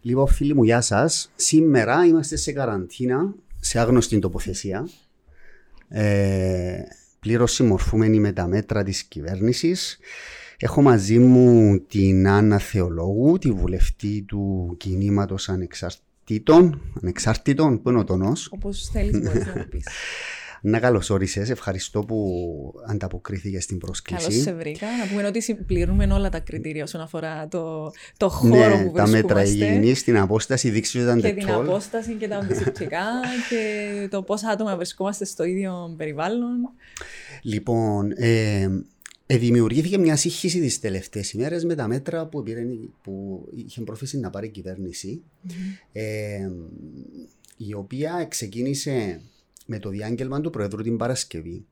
Λοιπόν, φίλοι μου, γεια σας. Σήμερα είμαστε σε καραντίνα, σε άγνωστη τοποθεσία. Ε, Πλήρως συμμορφούμενοι με τα μέτρα της κυβέρνησης. Έχω μαζί μου την Άννα Θεολόγου, τη βουλευτή του κινήματος ανεξαρτήτων. Ανεξάρτητων, που είναι ο τονό. Όπως θέλεις, μπορείς να πεις. Να καλώ όρισε. Ευχαριστώ που ανταποκρίθηκες στην πρόσκληση. Καλώ σε βρήκα. Να πούμε ότι συμπληρούμε όλα τα κριτήρια όσον αφορά το, το χώρο ναι, που βρισκόμαστε. Τα μέτρα υγιεινής, την απόσταση, δείξεις ήταν Και την απόσταση και τα αντισηπτικά και το πόσα άτομα βρισκόμαστε στο ίδιο περιβάλλον. Λοιπόν, ε, ε, δημιουργήθηκε μια σύγχυση τις τελευταίες ημέρες με τα μέτρα που, πήρε, που είχε πρόθεση να πάρει η κυβέρνηση. Mm-hmm. Ε, η οποία ξεκίνησε με το διάγγελμα του Προέδρου την Παρασκευή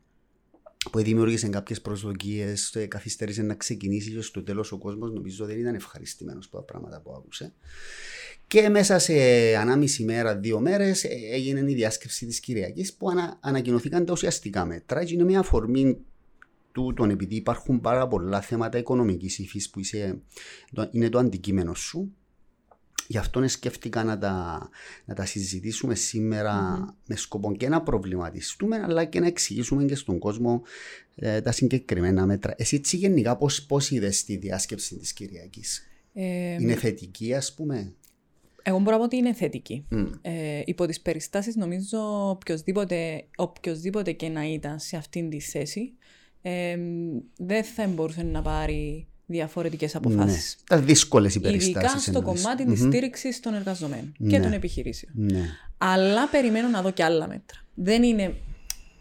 που δημιούργησε κάποιες προσδοκίες, καθυστέρησε να ξεκινήσει και στο τέλος ο κόσμος νομίζω δεν ήταν ευχαριστημένος από τα πράγματα που άκουσε. Και μέσα σε ανάμιση μέρα, δύο μέρες, έγινε η διάσκεψη της Κυριακής που ανα, ανακοινωθήκαν τα ουσιαστικά μέτρα. Και είναι μια αφορμή τούτων, επειδή υπάρχουν πάρα πολλά θέματα οικονομικής υφή που είσαι, είναι το αντικείμενο σου. Γι' αυτό σκέφτηκα να τα, να τα συζητήσουμε σήμερα mm-hmm. με σκοπό και να προβληματιστούμε αλλά και να εξηγήσουμε και στον κόσμο ε, τα συγκεκριμένα μέτρα. Εσύ έτσι γενικά πώς, πώς είδες τη διάσκεψη της Κυριακής; Ε, είναι θετική ας πούμε; Εγώ μπορώ να πω ότι είναι θετική. Mm. Ε, υπό τις περιστάσεις νομίζω οποιοδήποτε, οποιοδήποτε και να ήταν σε αυτήν τη θέση ε, δεν θα μπορούσε να πάρει διαφορετικές αποφάσεις. Ναι. Τα δύσκολες οι περιστάσει. Ειδικά στο εννοείς. κομμάτι mm-hmm. της στήριξης των εργαζομένων Ναι. και των επιχειρήσεων. Ναι. Αλλά περιμένω να δω και άλλα μέτρα. Δεν είναι,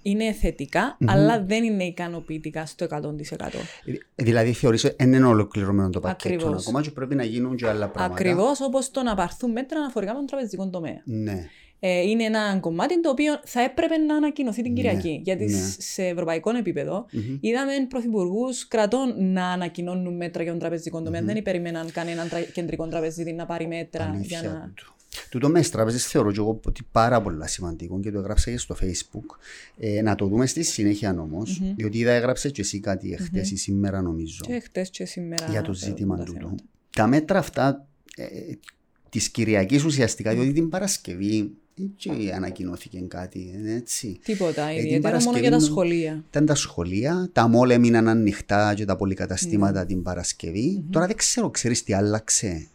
είναι θετικά, αλλά δεν είναι ικανοποιητικά στο 100%. Ε, Δηλαδή θεωρείς ότι δεν είναι ολοκληρωμένο το πακέτο Ακριβώς. ακόμα και πρέπει να γίνουν και άλλα πράγματα. Ακριβώς όπως το να πάρθουν μέτρα αναφορικά με τον τραπεζικό τομέα. Ναι. Ε, είναι ένα κομμάτι το οποίο θα έπρεπε να ανακοινωθεί την Ναι, Κυριακή. Γιατί ναι. σε ευρωπαϊκό επίπεδο είδαμε πρωθυπουργούς κρατών να ανακοινώνουν μέτρα για τον τραπεζικό τομέα. Δεν περιμέναν κανέναν τρα... κεντρικό τραπεζίτη να πάρει μέτρα. Αλήθεια Για να... τούτο. Τούτο μες τράπεζες θεωρώ και εγώ ότι πάρα πολύ σημαντικό και το έγραψα και στο facebook. Ε, να το δούμε στη συνέχεια όμως, διότι είδα έγραψε και εσύ κάτι εχθές ή σήμερα νομίζω Και χτε και σήμερα. για το αναφέρονται ζήτημα τα τούτο. θέματα. Τα μέτρα αυτά ε, της Κυριακής ουσιαστικά, διότι την Παρασκευή έτσι ανακοινώθηκε κάτι, ε, έτσι. Τίποτα. Ε, την Ιδιαίτερα μόνο Παρασκευή για τα νο- σχολεία. Ήταν τα σχολεία, τα μόλ έμειναν ανοιχτά και τα πολυκαταστήματα την παρασκευη Τώρα δεν ξέρω, ξέρεις τι άλλαξε;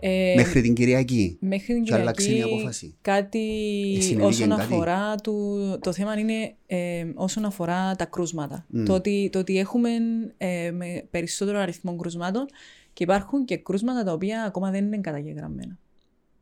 Ε, μέχρι την Κυριακή. Μέχρι την Και άλλαξε η Κυριακή απόφαση. κάτι Συνέβη όσον κάτι. αφορά του, το θέμα είναι ε, όσον αφορά τα κρούσματα. Μμ. Το, ότι, το ότι έχουμε ε, με περισσότερο αριθμό κρούσματων και υπάρχουν και κρούσματα τα οποία ακόμα δεν είναι καταγεγραμμένα.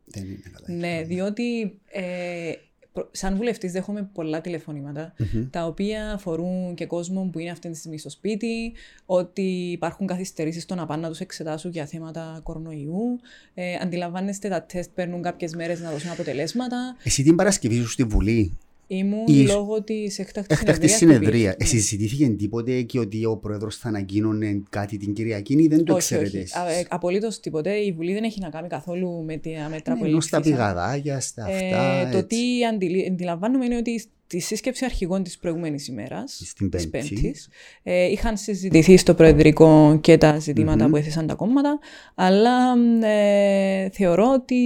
Δεν είναι καλά. Ναι, διότι ε, προ- σαν βουλευτής δέχομαι πολλά τηλεφωνήματα τα οποία αφορούν και κόσμο που είναι αυτή τη στιγμή στο σπίτι, ότι υπάρχουν καθυστερήσεις στο να πάνε να τους εξετάσουν για θέματα κορονοϊού. Ε, αντιλαμβάνεστε τα τεστ παίρνουν κάποιες μέρες να δώσουν αποτελέσματα. Εσύ την Παρασκευή σου στη Βουλή, Ήμουν Η- λόγω της έκτακτης έκτακτης συνεδρίας συνεδρία, του εσύ συζητήθηκε τίποτε και ότι ο πρόεδρος θα ανακοίνωνε κάτι την Κυριακή ή δεν το όχι, ξέρετε όχι. εσείς. Α, ε, απολύτως τίποτε. Η Βουλή δεν έχει να κάνει καθόλου με τη μέτρα Ναι, που ενώ στα ελήφθησαν. πηγαδάκια, στα Ε, αυτά. το έτσι. τι αντιλη- αντιλαμβάνομαι είναι ότι στη σύσκεψη αρχηγών της προηγούμενης ημέρας, Στην της Πέμπτης. Πέμπτης, ε, είχαν συζητηθεί στο Προεδρικό και τα ζητηματα που έθεσαν τα κόμματα, αλλά ε, θεωρώ ότι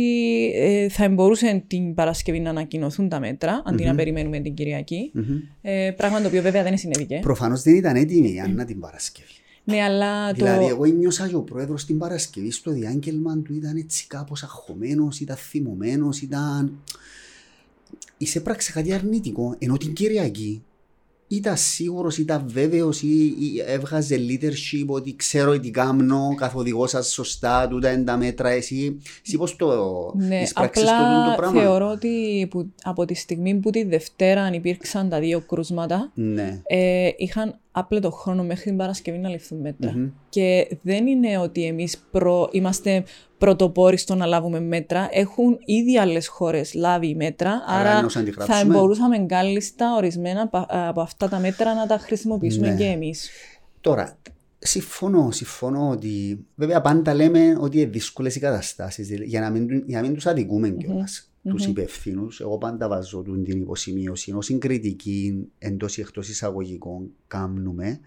ε, θα μπορούσε την Παρασκευή να ανακοινωθούν τα μέτρα, αντί να περιμένουμε την Κυριακή, Μμμ. ε, πράγμα το οποίο βέβαια δεν συνέβηκε. Προφανώς δεν ήταν έτοιμη η Άννα την Παρασκευή. Ναι, αλλά Δηλαδή, το... εγώ νιώσα και ο πρόεδρος την Παρασκευή στο διάγγελμα του ήταν έτσι κάπως αγχωμένος, ήταν θυμωμένος, ήταν. Εισέπραξε κάτι αρνητικό. Ενώ την Κυριακή ήταν σίγουρος, ήταν βέβαιος ή, ή έβγαζε leadership ότι ξέρω τι κάνω, καθοδηγώ σας σωστά, τούτα είναι τα μέτρα. Εσύ, εσύ πώς το Ναι, εισπράξεις το, απλά το πράγμα; θεωρώ ότι που, από τη στιγμή που τη Δευτέρα υπήρξαν τα δύο κρούσματα, Ναι. ε, είχαν άπλετο χρόνο μέχρι την Παρασκευή να ληφθούν μέτρα. Μμμ. Και δεν είναι ότι εμείς προ, είμαστε πρωτοπόροι στο να λάβουμε μέτρα. Έχουν ήδη άλλες χώρες λάβει μέτρα, Άρα άρα εννοείς να θα αντιγράψουμε. μπορούσαμε κάλλιστα ορισμένα από, από αυτά τα μέτρα να τα χρησιμοποιήσουμε Ναι. και εμείς. Τώρα, συμφωνώ, συμφωνώ ότι βέβαια πάντα λέμε ότι είναι δύσκολες οι καταστάσεις για να μην, για να μην τους αδικούμε κιόλας τους υπευθύνους. Εγώ πάντα βάζω τούτη την υποσημείωση. Ενώ συγκριτική εντός ή εκτός εισαγωγικών κάνουμε.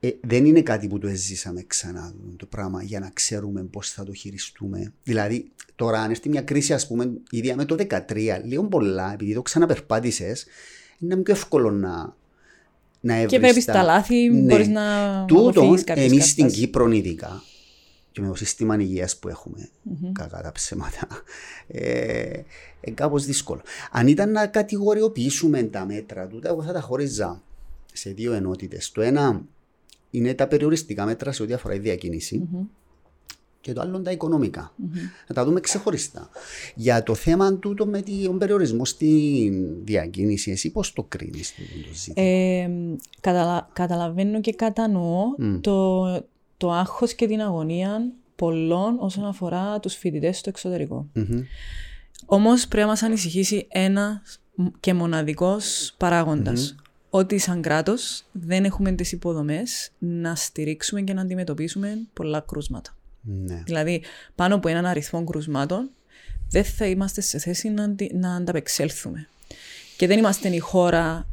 Ε, δεν είναι κάτι που το έζησαμε ξανά το πράγμα για να ξέρουμε πώς θα το χειριστούμε. Δηλαδή, τώρα, αν έρθει μια κρίση, ας πούμε, ίδια με το 2013, λίγο πολλά, επειδή το ξαναπερπάτησες, είναι πιο εύκολο να, να έβρεις Και πρέπει στα λάθη, ναι. μπορείς να Τούτο, εμείς στην Κύπρο ειδικά, και με το σύστημα υγείας που έχουμε, mm-hmm. κακά τα ψέματα, ε, ε, κάπως δύσκολο. Αν ήταν να κατηγοριοποιήσουμε τα μέτρα του, εγώ θα τα χώριζα σε δύο ενότητες. Το ένα είναι τα περιοριστικά μέτρα σε ό,τι αφορά η διακίνηση. Mm-hmm. Και το άλλο τα οικονομικά. Mm-hmm. Να τα δούμε ξεχωριστά. Για το θέμα τούτο με τον περιορισμό στη διακίνηση, εσύ πώς το κρίνεις το ζήτημα; Ε, καταλα, καταλαβαίνω και κατανοώ mm. το, το άγχος και την αγωνία πολλών όσον αφορά τους φοιτητές στο εξωτερικό. Mm-hmm. Όμως πρέπει να μας ανησυχήσει ένας και μοναδικός παράγοντας. Mm-hmm ότι σαν κράτος δεν έχουμε τις υποδομές να στηρίξουμε και να αντιμετωπίσουμε πολλά κρούσματα. Ναι. Δηλαδή, πάνω από έναν αριθμό κρούσματων δεν θα είμαστε σε θέση να, να ανταπεξέλθουμε. Και δεν είμαστε η χώρα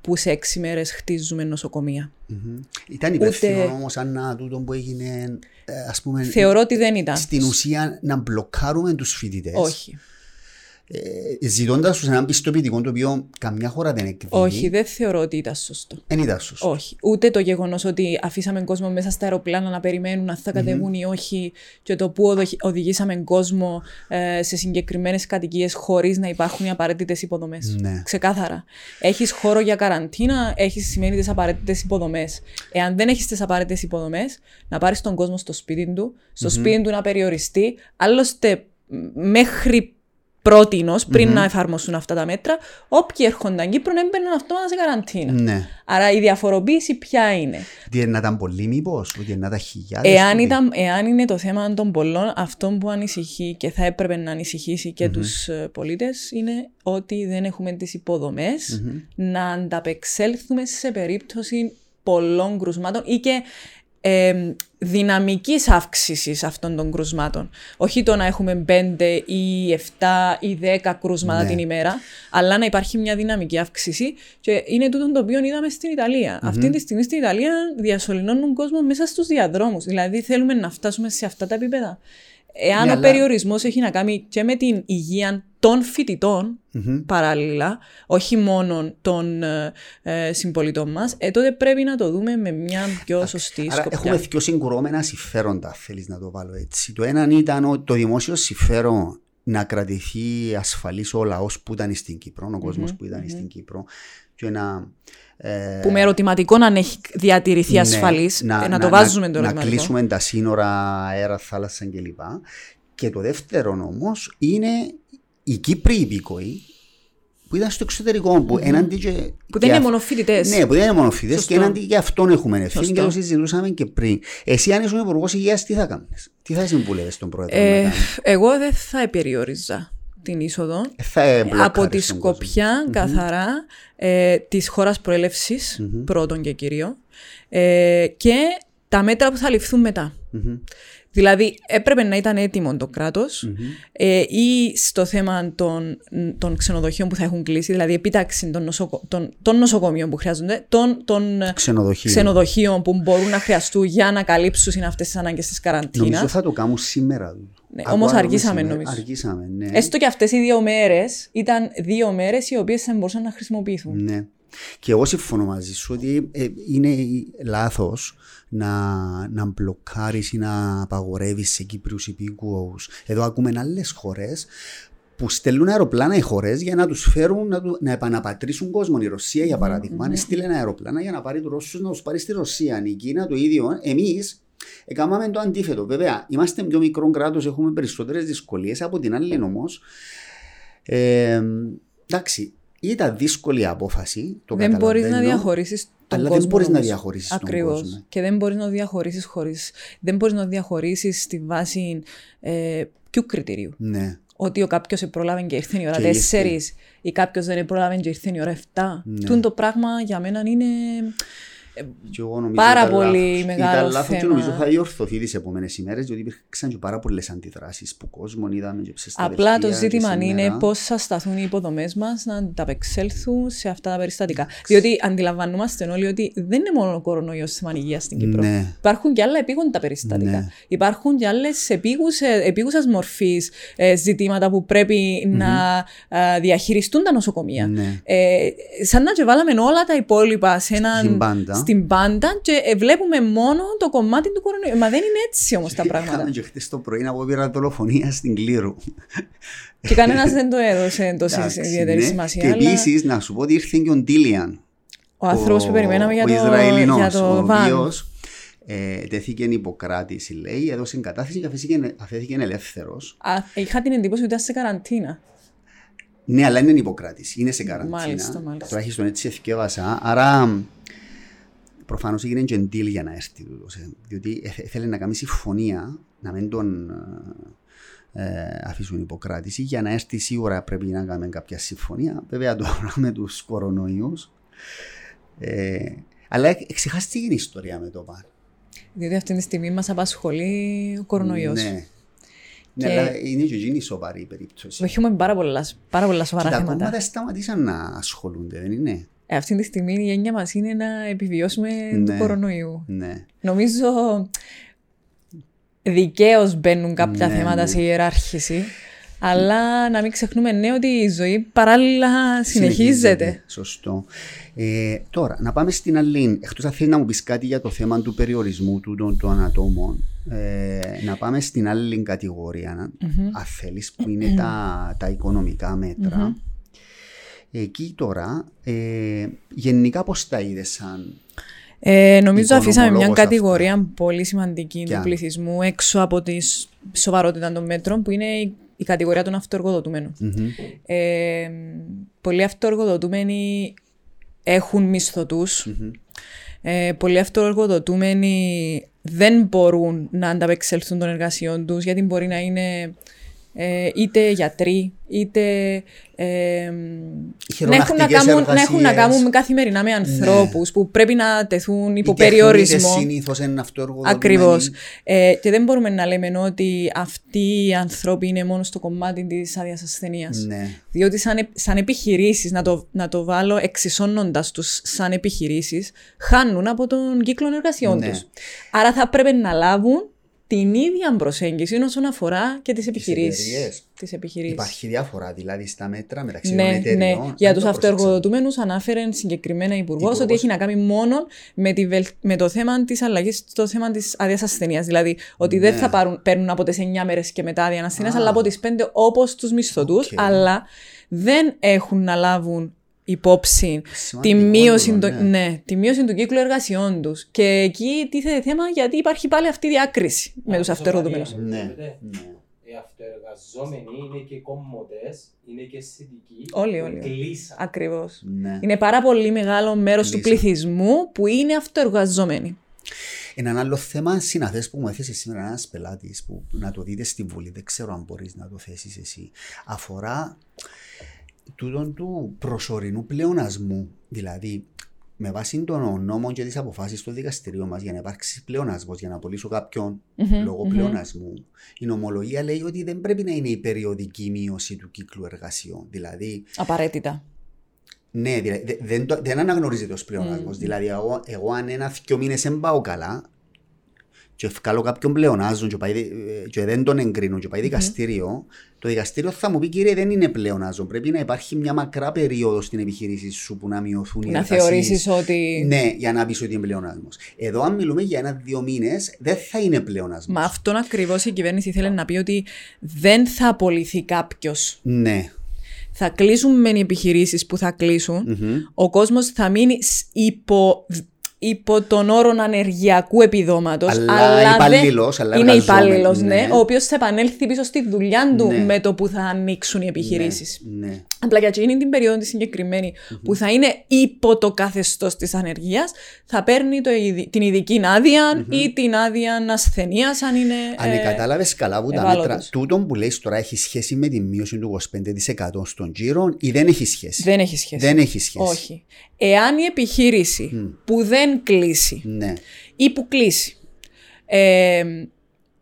που σε έξι μέρες χτίζουμε νοσοκομεία. Mm-hmm. Ήταν υπεύθυνο Ούτε... όμως αν τούτο που έγινε. Ε, ας πούμε, Θεωρώ ότι δεν ήταν. Στην ουσία να μπλοκάρουμε τους φοιτητές. Όχι ε, ζητώντας τους έναν πιστοποιητικό το οποίο καμιά χώρα δεν εκδίδει. Όχι, δεν θεωρώ ότι ήταν σωστό. Δεν ήταν σωστό. Όχι. Ούτε το γεγονός ότι αφήσαμε κόσμο μέσα στα αεροπλάνα να περιμένουν αν θα κατεβούν mm-hmm. ή όχι και το που οδηγήσαμε κόσμο ε, σε συγκεκριμένες κατοικίες χωρίς να υπάρχουν οι απαραίτητες υποδομές. Ναι. Ξεκάθαρα. Έχεις χώρο για καραντίνα, έχεις σημαίνει τις απαραίτητες υποδομές. Εάν δεν έχεις τις απαραίτητες υποδομές, να πάρεις τον κόσμο στο σπίτι του, στο mm-hmm. σπίτι του να περιοριστεί. Άλλωστε, μέχρι πρότεινος πριν mm-hmm. να εφαρμοστούν αυτά τα μέτρα, όποιοι έρχονταν Κύπρο έμπαιναν αυτόματα σε καραντίνα. Ναι. Άρα η διαφοροποίηση ποια είναι; Τι να ήταν πολλοί, μήπω, ότι να ήταν χιλιάδε. Εάν, εάν είναι το θέμα των πολλών, αυτό που ανησυχεί και θα έπρεπε να ανησυχήσει και mm-hmm. τους ε, πολίτες είναι ότι δεν έχουμε τις υποδομές mm-hmm. να ανταπεξέλθουμε σε περίπτωση πολλών κρουσμάτων ή και ε, δυναμικής αύξησης αυτών των κρουσμάτων. Όχι το να έχουμε 5 ή 7 ή 10 κρούσματα ναι. την ημέρα, αλλά να υπάρχει μια δυναμική αύξηση και είναι τούτο το οποίο είδαμε στην Ιταλία. Mm-hmm. Αυτή τη στιγμή στην Ιταλία διασωληνώνουν κόσμο μέσα στους διαδρόμους. Δηλαδή θέλουμε να φτάσουμε σε αυτά τα επίπεδα. Εάν ναι, ο αλλά... περιορισμός έχει να κάνει και με την υγεία των φοιτητων mm-hmm. παράλληλα, όχι μόνο των ε, ε συμπολιτών μας, ε, τότε πρέπει να το δούμε με μια πιο σωστή Άρα σκοπιά. Έχουμε δύο συγκρουόμενα συμφέροντα, θέλεις να το βάλω έτσι. Το ένα ήταν το δημόσιο συμφέρον να κρατηθεί ασφαλής ο λαός που ήταν στην Κύπρο, ο κόσμος mm-hmm. που ήταν mm-hmm. στην Κύπρο, και να ε, που με ερωτηματικό να έχει διατηρηθεί ναι, ασφαλής, να, ε, να, το βάζουμε το Να κλείσουμε τα σύνορα, αέρα, θάλασσα κλπ. Και το δεύτερο όμως είναι οι Κύπροι υπηκοοί που ήταν στο εξωτερικό. Που, mm-hmm. και, που δεν είναι μόνο φοιτητές. Ναι, που δεν είναι μόνο φοιτητές και έναντι και αυτόν έχουμε ευθύνη και το συζητούσαμε και πριν. Εσύ, αν ήσουν υπουργός υγείας, τι θα κάνεις, τι θα συμβουλεύει τον πρόεδρο. Ε, εγώ δεν θα περιόριζα την είσοδο ε, από τη σκοπιά mm-hmm. καθαρά ε, της χώρας προέλευσης, mm-hmm. πρώτον και κύριο, ε, και τα μέτρα που θα ληφθούν μετά. Mm-hmm. Δηλαδή έπρεπε να ήταν έτοιμο το κράτος ε, ή στο θέμα των, των ξενοδοχείων που θα έχουν κλείσει, δηλαδή επίταξη των, νοσοκο, των, των νοσοκομείων που χρειάζονται, των, των ξενοδοχείων που μπορούν να χρειαστούν για να καλύψουν αυτές τις ανάγκες της καραντίνας. Νομίζω θα το κάνουν σήμερα. Ναι, Όμως αργήσαμε νομίζω. Αργήσαμε, ναι. Έστω και αυτές οι δύο μέρες ήταν δύο μέρες οι οποίες θα μπορούσαν να χρησιμοποιηθούν. Ναι. Και εγώ συμφωνώ μαζί σου ότι ε, είναι λάθος να, να μπλοκάρεις ή να απαγορεύεις σε Κύπριους υπήκουου. Εδώ ακούμε άλλες χώρες που στέλνουν αεροπλάνα οι χώρες για να τους φέρουν να, του, να επαναπατρίσουν κόσμο. Η Ρωσία, για παράδειγμα, mm-hmm. στείλει ένα αεροπλάνα για να πάρει τους Ρώσους να τους πάρει στη Ρωσία. Η Κίνα το ίδιο. Εμείς έκαναμε το αντίθετο. Βέβαια, είμαστε πιο μικρό κράτος, έχουμε περισσότερες δυσκολίες. Από την άλλη, όμως, ε, εντάξει, ήταν δύσκολη απόφαση. Το δεν μπορείς να διαχωρίσεις τον αλλά κόσμο. δεν μπορείς να διαχωρίσεις τον κόσμο. Και δεν μπορείς να διαχωρίσεις χωρί. Δεν μπορείς να διαχωρίσεις στη βάση ε, ποιου κριτηρίου. Ναι. Ότι ο κάποιος πρόλαβε και ήρθε η ώρα 4 ή κάποιος δεν πρόλαβε και ήρθε η ώρα 7. Ναι. Τούν το πράγμα για μένα είναι πάρα πολύ μεγάλο Ήταν λάθος και νομίζω θα διορθωθεί τις επόμενες ημέρες διότι υπήρξαν και πάρα πολλές αντιδράσεις που κόσμο είδαμε και στα Απλά το ζήτημα είναι πώς θα σταθούν οι υποδομές μας να ανταπεξέλθουν σε αυτά τα περιστατικά. Διότι αντιλαμβανόμαστε όλοι ότι δεν είναι μόνο ο κορονοϊός θέμα υγείας στην Κύπρο. Ναι. Υπάρχουν και άλλα επίγοντα περιστατικά. Ναι. Υπάρχουν και άλλες επίγουσας μορφής ε, ζητήματα που πρέπει να ε, διαχειριστούν τα νοσοκομεία. Ναι. Ε, σαν να και βάλαμε όλα τα υπόλοιπα σε έναν, Στην πάντα. στην πάντα και ε, βλέπουμε μόνο το κομμάτι του κορονοϊού. Μα δεν είναι έτσι όμως τα πράγματα. Είχαμε και χτες το πρωί να πω πήρα δολοφονία στην Κλήρου. και κανένας δεν το έδωσε τόση Εντάξει, ιδιαίτερης ναι. σημασίας. Και αλλά επίσης να σου πω ότι ήρθε και ο Ντίλιαν. ο άνθρωπος που περιμέναμε για ο το, Ισραηλινός, για το ο βαν. οποίος ε, τέθηκε υποκράτηση, λέει, έδωσε κατάθεση και αφέθηκε, αφέθηκε ελεύθερος. Α, είχα την εντύπωση ότι ήταν σε καραντίνα. Ναι, αλλά είναι υποκράτηση, είναι σε καραντίνα. Μάλιστα, μάλιστα. Τουλάχιστον έτσι εθιέβασα. Άρα προφανώς έγινε και deal για να έρθει τούτος, ε, διότι ε, θέλει να κάνει συμφωνία, να μην τον ε, ε, αφήσουν υποκράτηση. Για να έρθει σίγουρα πρέπει να κάνουμε κάποια συμφωνία. Βέβαια τώρα με τους κορονοϊούς. Ε, αλλά ξεχάστηκε η ιστορία με το ΠΑΝ. Διότι αυτή τη στιγμή μας απασχολεί ο κορονοϊός. Ναι. Και- Ναι, αλλά είναι και εκείνη σοβαρή η περίπτωση. Έχουμε πάρα πολλά, πάρα πολλά σοβαρά Τα θέματα. κόμματα σταματήσαν να ασχολούνται, δεν είναι; Ε, αυτή τη στιγμή η έννοια μας είναι να επιβιώσουμε Ναι. του κορονοϊού. Ναι. Νομίζω δικαίως μπαίνουν κάποια Ναι, θέματα ναι. σε ιεράρχηση. Αλλά να μην ξεχνούμε ναι ότι η ζωή παράλληλα συνεχίζεται. Σωστό. Ε, τώρα, να πάμε στην άλλη. Εκτός αν θέλει να μου πεις κάτι για το θέμα του περιορισμού του των, των ατόμων, ε, να πάμε στην άλλη κατηγορία, αν θέλεις, που είναι τα, τα οικονομικά μέτρα. Εκεί τώρα, ε, γενικά πώς τα είδες σαν. Ε, νομίζω Οικονομολόγος αφήσαμε μια αυτά; κατηγορία πολύ σημαντική Ποια; του πληθυσμού έξω από τη σοβαρότητα των μέτρων που είναι η, η κατηγορία των αυτοεργοδοτουμένων. Μμμ. Ε, πολλοί αυτοεργοδοτούμενοι έχουν μισθωτούς. Μμμ. Ε, πολλοί αυτοεργοδοτούμενοι δεν μπορούν να ανταπεξέλθουν των εργασιών τους γιατί μπορεί να είναι ε, είτε γιατροί είτε ε, να, έχουν να, Χειρονακτικές κάνουν, να έχουν να εργασίες. κάνουν καθημερινά με ανθρώπους που πρέπει να τεθούν υπό Οι περιορισμό. Συνήθως είναι αυτοεργοδοτημένοι. Ακριβώς. Ε, και δεν μπορούμε να λέμε ότι αυτοί οι άνθρωποι είναι μόνο στο κομμάτι της άδειας ασθενείας. Ναι. Διότι σαν, ε- σαν επιχειρήσεις, να το, να το βάλω εξισώνοντας τους σαν επιχειρήσεις, χάνουν από τον κύκλο εργασιών Ναι. τους. Άρα θα πρέπει να λάβουν την ίδια προσέγγιση όσον αφορά και τις επιχειρήσεις. εταιρείες. Τις επιχειρήσεις. Υπάρχει διαφορά δηλαδή στα μέτρα μεταξύ των Ναι, εταιριών. ναι. Αν Για το τους πρόσεξα. αυτοεργοδοτούμενους ανάφερε συγκεκριμένα υπουργός Υπουργός. ότι έχει να κάνει μόνο με, τη βελ- με το θέμα της αλλαγής, το θέμα της άδειας ασθενείας. Δηλαδή ότι δεν Ναι. θα πάρουν, παίρνουν από τις 9 μέρες και μετά άδεια ασθενείας, Α. αλλά από τις 5 όπως τους μισθωτούς. Οκ. Αλλά δεν έχουν να λάβουν υπόψη τη Σημαντικό μείωση, είναι, το- ναι. ναι, τη μείωση του κύκλου εργασιών τους. Και εκεί τίθεται θέμα γιατί υπάρχει πάλι αυτή η διάκριση με τους αυτοεργοδοτούμενου. Ναι. Βλέπετε, ναι. Οι αυτοεργαζόμενοι είναι και κομμωτές, είναι και συντικοί. Όλοι, όλοι. Κλείσαν. Ακριβώς. ναι. Είναι πάρα πολύ μεγάλο μέρος του Λύσα. πληθυσμού που είναι αυτοεργαζόμενοι. Ένα άλλο θέμα συναθές που μου έθεσε σήμερα ένας πελάτης που να το δείτε στη Βουλή, δεν ξέρω αν μπορείς να το θέσεις εσύ. Αφορά τούτον του προσωρινού πλεονασμού. Δηλαδή, με βάση των νόμων και τις αποφάσεις του δικαστηρίου μας για να υπάρξει πλεονασμό, για να απολύσω κάποιον Μμμ, λόγω μμμ. πλεονασμού, η νομολογία λέει ότι δεν πρέπει να είναι η περιοδική μείωση του κύκλου εργασιών. Δηλαδή, Απαραίτητα. ναι, δηλαδή, δε- δεν, το- δεν αναγνωρίζεται ως πλεονασμός. Μμμ. Δηλαδή, εγώ, εγώ αν ένα δυο μήνες δεν πάω καλά και ευκάλω κάποιον πλεονάζον και, πάει, δι- ε, και δεν τον εγκρίνουν και πάει δικαστήριο, το δικαστήριο θα μου πει κύριε δεν είναι πλεονάζον. Πρέπει να υπάρχει μια μακρά περίοδος στην επιχείρηση σου που να μειωθούν οι Να εργασίες. θεωρήσεις ότι. Ναι, για να πεις ότι είναι πλεονάσμος. Εδώ αν μιλούμε για ένα-δύο μήνες δεν θα είναι πλεονάσμος. Μα αυτόν ακριβώς η κυβέρνηση ήθελε να πει ότι δεν θα απολυθεί κάποιος. Ναι. Θα κλείσουν μεν οι επιχειρήσεις που θα κλείσουν. Μμμ. Ο κόσμος θα μείνει σ- υπό, υπό τον όρο ανεργειακού επιδόματος. Αλλά υπάλληλος, αλλά είναι εργαζόμενος, υπάλληλος, ναι, ναι. ο οποίος θα επανέλθει πίσω στη δουλειά του Ναι. με το που θα ανοίξουν οι επιχειρήσεις. Ναι. Απλά για εκείνη την περίοδο τη συγκεκριμένη που θα είναι υπό το καθεστώς της ανεργίας, θα παίρνει το, ειδι- την ειδική άδεια ή την άδεια ασθενείας, αν είναι. Αν ε, κατάλαβες καλά που τα ευάλωτος. μέτρα, τούτο που λέει τώρα έχει σχέση με τη μείωση του 25% στον τζίρο ή δεν έχει σχέση; Δεν έχει σχέση. Δεν έχει σχέση. Όχι. Εάν η επιχείρηση που δεν εν κλείσει Ναι. ή που κλείσει. Ε,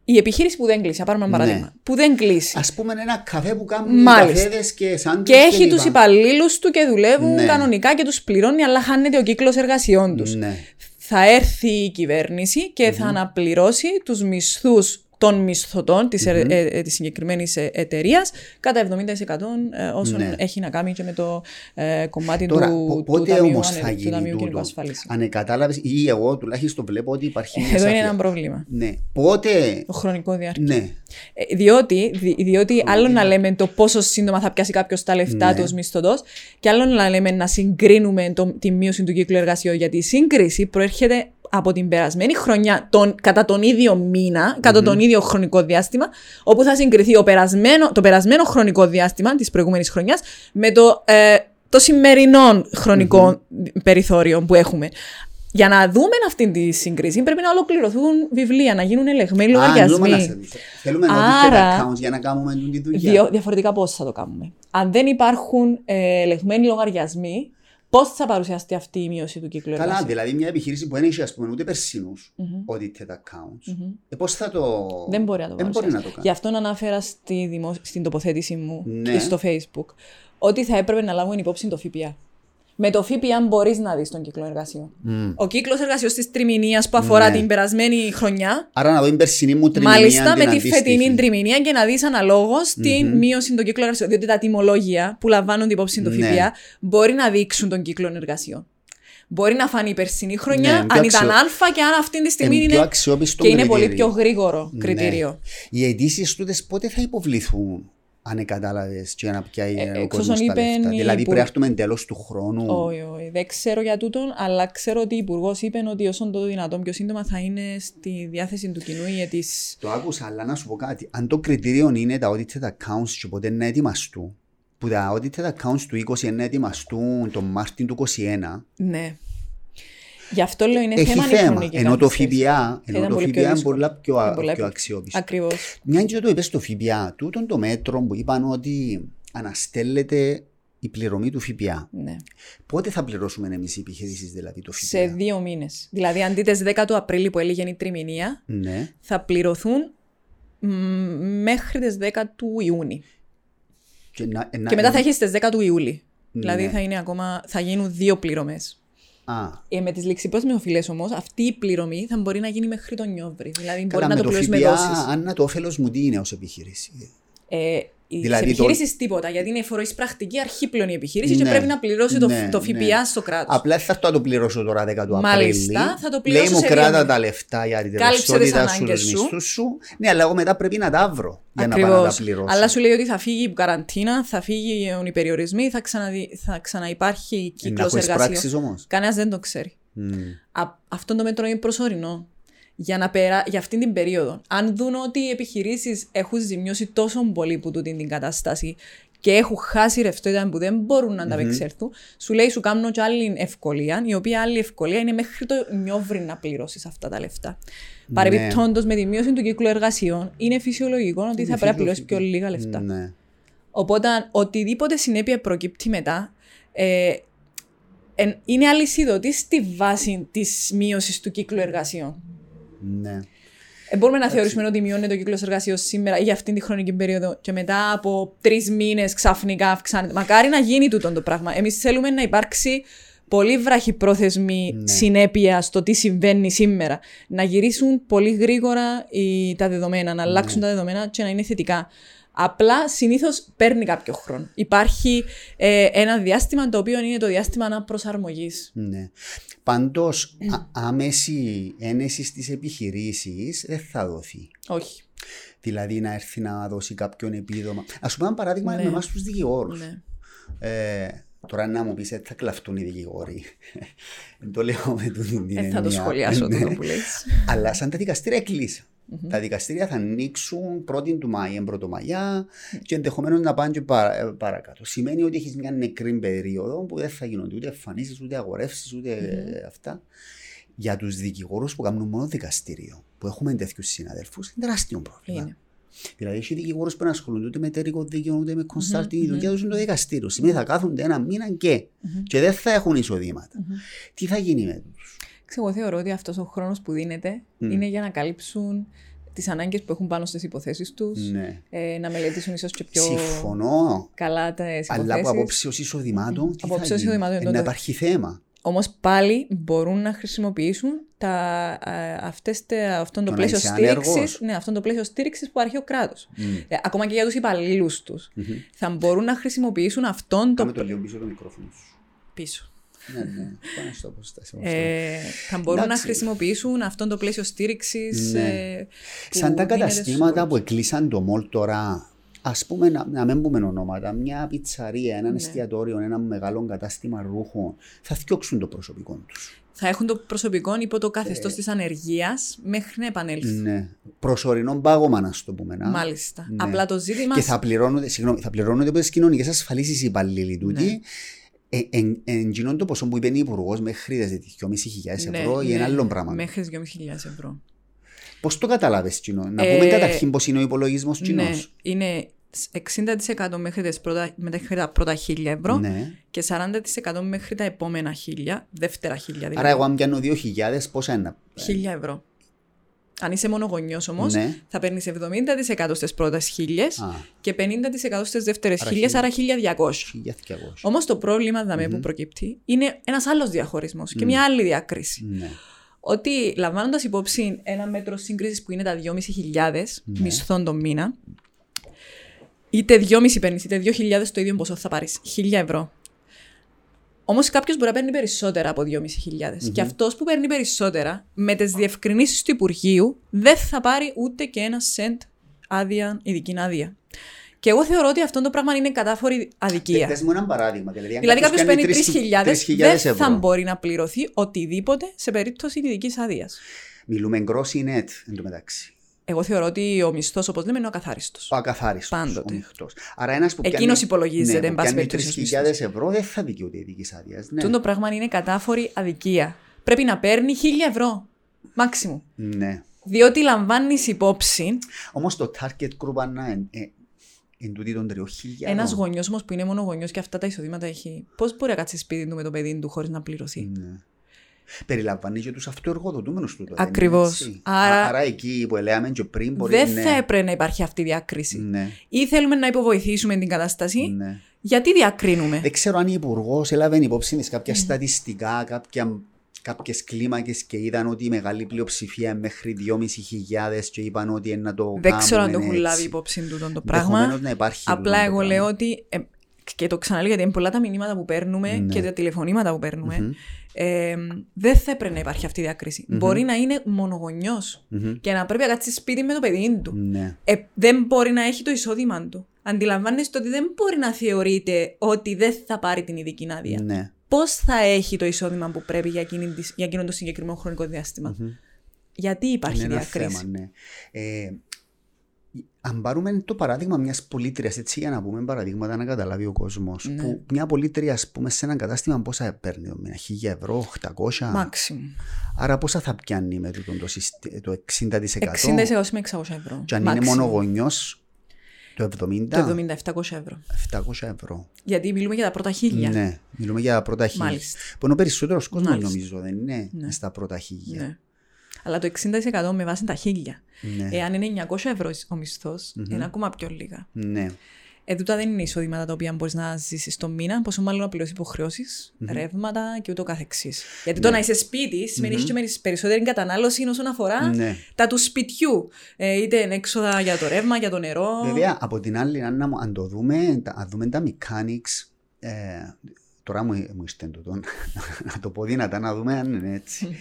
η επιχείρηση που δεν κλείσει, να πάρουμε ένα Ναι. παράδειγμα, που δεν κλείσει. Α πούμε ένα καφέ που κάνουν Μάλιστα. καφέδες και σαν Και έχει τους υπαλλήλους του και δουλεύουν Ναι. κανονικά και τους πληρώνει, αλλά χάνεται ο κύκλος εργασιών τους. Ναι. Θα έρθει η κυβέρνηση και θα αναπληρώσει τους μισθούς των μισθωτών της, mm ε, ε, της συγκεκριμένης ε, εταιρείας κατά 70% ε, όσων Ναι. έχει να κάνει και με το ε, κομμάτι Τώρα, του, πο- του πότε Ταμείου, όμως Ανε- θα του γίνει Ταμείου Κοινωνικού τούτο. Ασφαλίσεων. Αν κατάλαβε, ή εγώ τουλάχιστον βλέπω ότι υπάρχει μια Εδώ είναι σαφία. ένα πρόβλημα. Ναι. Πότε. Το χρονικό διάρκεια. Ναι. Ε, Διότι, δι- διότι άλλο να λέμε το πόσο σύντομα θα πιάσει κάποιος τα λεφτά Ναι. του ως μισθωτός, και άλλο να λέμε να συγκρίνουμε το, τη μείωση του κύκλου εργασιών. Γιατί η σύγκριση προέρχεται από την περασμένη χρονιά, τον, κατά τον ίδιο μήνα, κατά τον ίδιο χρονικό διάστημα, όπου θα συγκριθεί ο περασμένο, το περασμένο χρονικό διάστημα της προηγούμενης χρονιάς με το, ε, το σημερινό χρονικό περιθώριο που έχουμε. Για να δούμε αυτή τη σύγκριση, πρέπει να ολοκληρωθούν βιβλία, να γίνουν ελεγμένοι Α, λογαριασμοί. νούμερα σε- Θέλουμε να Άρα- accounts για να κάνουμε τούτη τη δουλειά. Διο, διαφορετικά πώς θα το κάνουμε. Αν δεν υπάρχουν ε, ελεγμένοι λογαριασμοί, πώς θα παρουσιαστεί αυτή η μείωση του κύκλου Καλά, εργασίας; δηλαδή μια επιχείρηση που δεν έχει ας πούμε, ούτε περσινούς audited accounts. Ε, πώς θα το... Δεν μπορεί να το Δεν μπορεί παρουσιάσει. να το κάνει. Γι' αυτό ανάφερα στη δημο... στην τοποθέτηση μου Ναι. και στο Facebook ότι θα έπρεπε να λάβουμε υπόψη το ΦΠΑ. Με το ΦΠΑ μπορείς να δεις τον κύκλο εργασιών. Μμ. Ο κύκλος εργασιών της τριμηνίας που αφορά Ναι. την περασμένη χρονιά, Άρα να δω την περσινή μου τριμηνία μάλιστα την με τη αντίστοιχη. φετινή τριμηνία και να δεις αναλόγως την μείωση των κύκλων εργασιών. Διότι τα τιμολόγια που λαμβάνουν υπόψη το Ναι. ΦΠΑ μπορεί να δείξουν τον κύκλο εργασιών. Μπορεί να φανεί η περσινή χρονιά, Ναι, αν πιο ήταν αξιο- Α και αν αυτή τη στιγμή Εν είναι. πιο αξιόπιστο Και είναι πολύ κριτήριο. πιο γρήγορο Ναι. κριτήριο. Οι αιτήσεις τούτες πότε θα υποβληθούν, αν κατάλαβες, και να πιάει Ε, ο εξ κόσμος όσων τα είπεν λεφτά. η Δηλαδή πρέπει Υπουργ- να έρθουμε εντελώς του χρόνου. Όχι, όχι. Δεν ξέρω για τούτον, αλλά ξέρω ότι ο Υπουργός είπε ότι όσο το δυνατόν πιο σύντομα θα είναι στη διάθεση του κοινού για τι. Το άκουσα, αλλά να σου πω κάτι. Αν το κριτήριο είναι τα audited accounts και ποτέ να ετοιμαστούν, που τα audited accounts του 20 να ετοιμαστούν τον Μάρτιν του 21, Ναι. Γι' αυτό λέω είναι έχει θέμα, θέμα. χρονική Ενώ το καθυστέρηση. ΦΠΑ, Θα ενώ ήταν το πολύ πιο ΦΠΑ είναι δύσκολο. πολλά πιο, α- Πολλά πιο πιο- αξιόπιστο. Ακριβώς. Μια και το είπες στο ΦΠΑ, τούτον το μέτρο που είπαν ότι αναστέλλεται η πληρωμή του ΦΠΑ. Ναι. Πότε θα πληρώσουμε εμείς οι επιχειρήσεις δηλαδή το ΦΠΑ. Σε δύο μήνες. Δηλαδή, αντί τι 10 του Απρίλη που έλεγε η τριμηνία, Ναι. θα πληρωθούν μ, μέχρι τις 10 του Ιούνιου. Και, να, ε, να- Και μετά θα έχεις τι 10 του Ιούλη. Ναι. Δηλαδή θα, είναι ακόμα, θα γίνουν δύο πληρωμές. Α, Ε, με τις ληξιπρόσμιε οφειλέ όμως, αυτή η πληρωμή θα μπορεί να γίνει μέχρι τον Νιόβρη. Δηλαδή μπορεί καλά, να με το το πληρώσει με ΦΠΑ, δόσεις. αν να το όφελος μου τι είναι ως επιχείρηση; Ε, η Δηλαδή δηλαδή το- επιχείρησης τίποτα, γιατί είναι φοροεισπρακτική αρχή πλέον η επιχείρηση Ναι, και πρέπει να πληρώσει το, ναι, το ναι. ΦΠΑ στο κράτος. Απλά θα έρθω να το πληρώσω τώρα 10 του Μάλιστα, Απρίλη. θα το πληρώσω Λέει μου σε δύο κράτα μήνες. τα λεφτά για την Κάλυψε τις ρευστότητα σου, ανάγκες τους σου. μισθούς σου. Ναι, αλλά εγώ μετά πρέπει να τα βρω για να πάω να τα Ακριβώς. πληρώσω. Αλλά σου λέει ότι θα φύγει η καραντίνα, θα φύγουν οι περιορισμοί, θα, ξαναδι... θα ξαναυπάρχει Ε, να κύκλος έχω εργασιών. πράξεις όμως. Κανένας δεν το ξέρει. Μμ. Α, αυτό το μέτρο είναι προσωρινό. Για, να περα... για αυτήν την περίοδο. Αν δουν ότι οι επιχειρήσεις έχουν ζημιώσει τόσο πολύ που τούτη την κατάσταση και έχουν χάσει ρευστότητα που δεν μπορούν να ανταπεξέλθουν, σου λέει σου κάνουν και άλλη ευκολία, η οποία άλλη ευκολία είναι μέχρι το νιόβρι να πληρώσεις αυτά τα λεφτά. Ναι. Παρεμπιπτόντως, με τη μείωση του κύκλου εργασιών, είναι φυσιολογικό ότι θα πρέπει να πληρώσει πιο φιλοσοφική. λίγα λεφτά. Ναι. Οπότε, οτιδήποτε συνέπεια προκύπτει μετά, ε, εν- είναι αλυσιδωτή στη βάση της μείωσης του κύκλου εργασιών. Ναι. Ε, μπορούμε να θεωρήσουμε ότι μειώνεται ο κύκλος εργασιών σήμερα ή για αυτήν τη χρονική περίοδο και μετά από τρεις μήνες ξαφνικά αυξάνεται. Μακάρι να γίνει τούτο το πράγμα. Εμείς θέλουμε να υπάρξει πολύ βραχυπρόθεσμη Ναι. συνέπεια στο τι συμβαίνει σήμερα. Να γυρίσουν πολύ γρήγορα οι, τα δεδομένα, να αλλάξουν τα δεδομένα και να είναι θετικά. Απλά συνήθως παίρνει κάποιο χρόνο. Υπάρχει ε, ένα διάστημα το οποίο είναι το διάστημα αναπροσαρμογής. Ναι. Πάντως, άμεση ένεση στις επιχειρήσεις δεν θα δοθεί. Όχι. Δηλαδή να έρθει να δώσει κάποιον επίδομα. Α πούμε, ένα παράδειγμα Ναι. με εμάς τους δικηγόρους. Ναι. Ε, τώρα να μου πεις, θα κλαφτούν οι δικηγόροι. Δεν το λέω με τούτη την Δεν θα το έννοια. σχολιάσω Ναι. τούτο που λες. Αλλά σαν τα δικαστήρια κλείσαν. Τα δικαστήρια θα ανοίξουν 1η του Μάη, 1η Μαγιά και ενδεχομένως να πάνε και παρα- ε, παρακάτω. Σημαίνει ότι έχεις μια νεκρή περίοδο που δεν θα γίνονται ούτε εμφανίσεις, ούτε αγορεύσεις, ούτε ε, αυτά. Για τους δικηγόρους που κάνουν μόνο δικαστήριο, που έχουμε τέτοιους συναδέλφους, είναι τεράστιο πρόβλημα. Είναι. Δηλαδή, έχει δικηγόρους που να ασχολούνται ούτε με εταιρικό δίκαιο, ούτε με consulting. Η δουλειά τους είναι το δικαστήριο. Σημαίνει θα κάθονται ένα μήνα και, και δεν θα έχουν εισοδήματα. Τι θα γίνει με τους; Εγώ θεωρώ ότι αυτός ο χρόνος που δίνεται Μμ. είναι για να καλύψουν τις ανάγκες που έχουν πάνω στις υποθέσεις τους, Ναι. ε, να μελετήσουν ίσως και πιο Συμφωνώ. καλά τι υποθέσει. Αλλά από απόψεω εισοδημάτων, τι Από θα όψεως γίνει; εισοδημάτων, Ε, να τότε- υπάρχει θέμα. Όμως πάλι μπορούν να χρησιμοποιήσουν τα, α, αυτές, τα, αυτόν το Το να πλαίσιο είσαι στήριξης. άνεργος. Ναι, αυτόν το πλαίσιο στήριξης που παρέχει ο κράτος. Μμ. ακόμα και για τους υπαλλήλους τους. Μμμ. Θα μπορούν να χρησιμοποιήσουν αυτόν το. Κάμε το λίγο πίσω το μικρόφωνο σου. Πίσω. Ναι, ναι. Πάμε στο αποστάσιο. Ε, θα μπορούν να Εντάξει. χρησιμοποιήσουν αυτόν το πλαίσιο στήριξης. Ναι. Σαν τα καταστήματα που εκλείσαν το μόλ τώρα, ας πούμε, να, να μην πούμε ονόματα, μια πιτσαρία, ένα Ναι. εστιατόριο, ένα μεγάλο κατάστημα ρούχων, θα φτιάξουν το προσωπικό τους. Θα έχουν το προσωπικό υπό το Ε. καθεστώ της ανεργίας μέχρι να επανέλθουν. Ναι. Προσωρινό πάγωμα, να το πούμε. να. Μάλιστα. Ναι. Απλά το ζήτημα. Και θα πληρώνονται, συγγνώμη, θα πληρώνονται από τις κοινωνικές ασφαλίσεις οι υπαλλήλοι τούτοι. Ναι. Ε, εν, εν, εκείνον το ποσό που είπε η Υπουργός μέχρι τις 2.500 Ναι, ευρώ ή ναι, ένα άλλο πράγμα. Μέχρι 2.500 ευρώ. Πώς το κατάλαβε, Τσινό, Να Ε, πούμε καταρχήν πώς είναι ο υπολογισμός Τσινό. Ναι, είναι 60% μέχρι, τις πρώτα, μέχρι τα πρώτα 1000 ευρώ Ναι. και 40% μέχρι τα επόμενα 1000, δεύτερα 1000 δηλαδή. Άρα, εγώ αν πιάνω 2.000, πόσα είναι. 1000 ευρώ. Αν είσαι μονογονιό όμως, Ναι. θα παίρνεις 70% στις πρώτες 1000 Α, και 50% στις δεύτερες Άρα 1000, άρα 1200. 1.200. Όμως το πρόβλημα δαμε, που προκύπτει είναι ένας άλλος διαχωρισμός και μια άλλη διάκριση. Ναι. Ότι λαμβάνοντας υπόψη ένα μέτρο σύγκρισης που είναι τα 2.500 Ναι. μισθών το μήνα, είτε 2.500 παίρνεις, είτε 2.000 το ίδιο ποσό θα πάρεις. 1.000 ευρώ. Όμως κάποιος μπορεί να παίρνει περισσότερα από 2.500. Και αυτός που παίρνει περισσότερα, με τις διευκρινήσεις του Υπουργείου, δεν θα πάρει ούτε και ένα σεντ άδεια, ειδική άδεια. Και εγώ θεωρώ ότι αυτό το πράγμα είναι κατάφορη αδικία. Πες μου ένα παράδειγμα. Δηλαδή, αν Δηλαδή κάποιος κάποιος παίρνει πιάνει 3.000, 3.000 δεν θα ευρώ. μπορεί να πληρωθεί οτιδήποτε σε περίπτωση ειδικής άδειας. Μιλούμε gross ή net εν τω μεταξύ. Εγώ θεωρώ ότι ο μισθός, όπως λέμε, είναι ο ακαθάριστος. Ο ακαθάριστος, Πάντοτε. ο μειχτός. Άρα ένας που Εκείνος πιάνει- υπολογίζεται, ναι, εν που πάση πιάνει περιπτώσει, ως 3.000 ευρώ δεν θα δικαιούται ειδικής άδειας. Ναι. Αυτό το πράγμα είναι κατάφορη αδικία. Πρέπει να παίρνει 1.000 ευρώ. Μάξιμου. ναι. Διότι λαμβάνεις υπόψη Όμως το target group ανά εν, ε, εν τούτη των 3.000. ένας γονιός όμως που είναι μόνο γονιός και αυτά τα εισοδήματα έχει. Πώς μπορεί να κάτσει σπίτι του με το παιδί του χωρίς να πληρωθεί; Ναι. Περιλαμβάνει και τους αυτοεργοδοτούμενους του. το, δεν είναι Ακριβώς. έτσι. Άρα- Α- Άρα εκεί που λέμε και πριν μπορεί Δεν ναι. θα έπρεπε να υπάρχει αυτή η διάκριση. Ναι, Ή θέλουμε να υποβοηθήσουμε την κατάσταση, ναι. γιατί διακρίνουμε; Δεν ξέρω αν η Υπουργός έλαβε υπόψη της κάποια στατιστικά, κάποια, κάποιες κλίμακες και είδαν ότι η μεγάλη πλειοψηφία είναι μέχρι 2.500 και είπαν ότι είναι να το Δεν ξέρω αν το κάνουμε έχουν έτσι. λάβει υπόψη του το Ενδεχομένως πράγμα. να υπάρχει Απλά τούτο το εγώ πράγμα. λέω ότι. Ε, και το ξαναλέω γιατί είναι πολλά τα μηνύματα που παίρνουμε Ναι. και τα τηλεφωνήματα που παίρνουμε. Μμμ. Ε, δεν θα έπρεπε να υπάρχει αυτή η διάκριση. Μπορεί να είναι μονογονιός Μμμ. και να πρέπει να κάτσεις σπίτι με το παιδί του. Ναι. Ε, δεν μπορεί να έχει το εισόδημα του. Αντιλαμβάνεστε ότι δεν μπορεί να θεωρείται ότι δεν θα πάρει την ειδική άδεια. Ναι. Πώς θα έχει το εισόδημα που πρέπει για, εκείνη, τη- για εκείνο το συγκεκριμένο χρονικό διάστημα; Γιατί υπάρχει Είναι ένα διακρίση. θέμα, ναι. Ε, αν πάρουμε το παράδειγμα μιας πολίτρια, έτσι για να πούμε παραδείγματα να καταλάβει ο κόσμος. Ναι. Που μια πολίτρια, ας πούμε, σε ένα κατάστημα πόσα παίρνει, με 1000 ευρώ, 800. Μάξιμου. Άρα πόσα θα πιάνει με τούτο το, συστή- το 60%. 60 με 600 ευρώ. Και αν είναι Μάξιμου. μόνο γονιό, το 70, Το 70-700 ευρώ. 700 ευρώ. Γιατί μιλούμε για τα πρώτα χίλια. Ναι, μιλούμε για πρώτα χίλια. Μάλιστα. Που είναι ο περισσότερος κόσμος, Μάλιστα. νομίζω, δεν είναι Ναι. στα πρώτα χίλια. Ναι. Αλλά το 60% με βάση τα χίλια. Ναι. Εάν είναι 900 ευρώ ο μισθο είναι ακόμα πιο λίγα. ναι. Ε, τούτα δεν είναι εισόδηματα τα οποία μπορείς να ζήσεις το μήνα, πόσο μάλλον να πληρώσεις υποχρεώσεις, ρεύματα και ούτω καθεξής. Γιατί το να είσαι σπίτι σημαίνει mm-hmm. και περισσότερη κατανάλωση όσον αφορά Ναι. τα του σπιτιού. Ε, είτε είναι έξοδα για το ρεύμα, για το νερό. Βέβαια, από την άλλη, αν, να- αν το δούμε, τα, αν δούμε τα mechanics, ε, τώρα μου, μου ήρθε το τον, να το πω δυνατά, να δούμε αν είναι έτσι.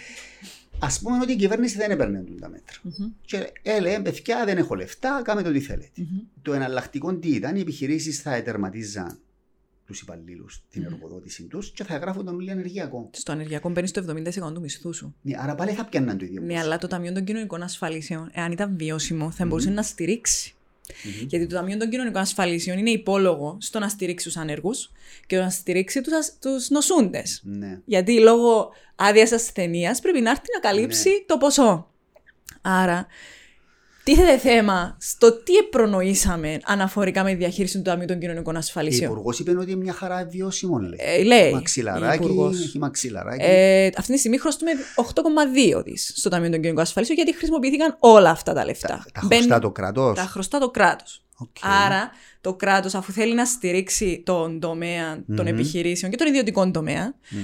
Α πούμε ότι η κυβέρνηση δεν έπαιρνε τούτα τα μέτρα. Μμμ. Και έλεγε, παιδιά, δεν έχω λεφτά, κάντε το τι θέλετε. Μμμ. Το εναλλακτικό τι ήταν, οι επιχειρήσεις θα ετερματίζαν τους υπαλλήλους την εργοδότηση τους και θα γράφουν τον όλοι ενεργειακό. Στο ανεργειακό παίρνει το 70% του μισθού σου. Ναι, άρα πάλι θα πιάνναν το ίδιο. Ναι, ποσό. αλλά το Ταμείο των Κοινωνικών Ασφαλίσεων, εάν ήταν βιώσιμο, θα μπορούσε να στηρίξει. Μμμ. Γιατί το Ταμείο των Κοινωνικών Ασφαλίσεων είναι υπόλογο στο να στηρίξει τους ανεργού και να στηρίξει τους τους νοσούντες. Ναι. Γιατί λόγω άδειας ασθενείας πρέπει να έρθει να καλύψει Ναι. το ποσό. Άρα, Τίθεται θέμα στο τι προνοήσαμε αναφορικά με τη διαχείριση του Ταμείου των Κοινωνικών Η Ασφαλίσεων. Υπουργός είπε ότι είναι μια χαρά βιώσιμο, λέει. Ε, λέει. Μαξιλαράκι, η Υπουργός. έχει μαξιλαράκι. Ε, αυτή τη στιγμή χρωστούμε 8,2 δις στο Ταμείο των Κοινωνικών Ασφαλίσεων γιατί χρησιμοποιήθηκαν όλα αυτά τα λεφτά. τα, τα Μπαίνουν- χρωστά το κράτος. τα χρωστά το κράτος. Οκ. Άρα το κράτος, αφού θέλει να στηρίξει τον τομέα των Μμμ. επιχειρήσεων και τον ιδιωτικό τομέα, Μμμ.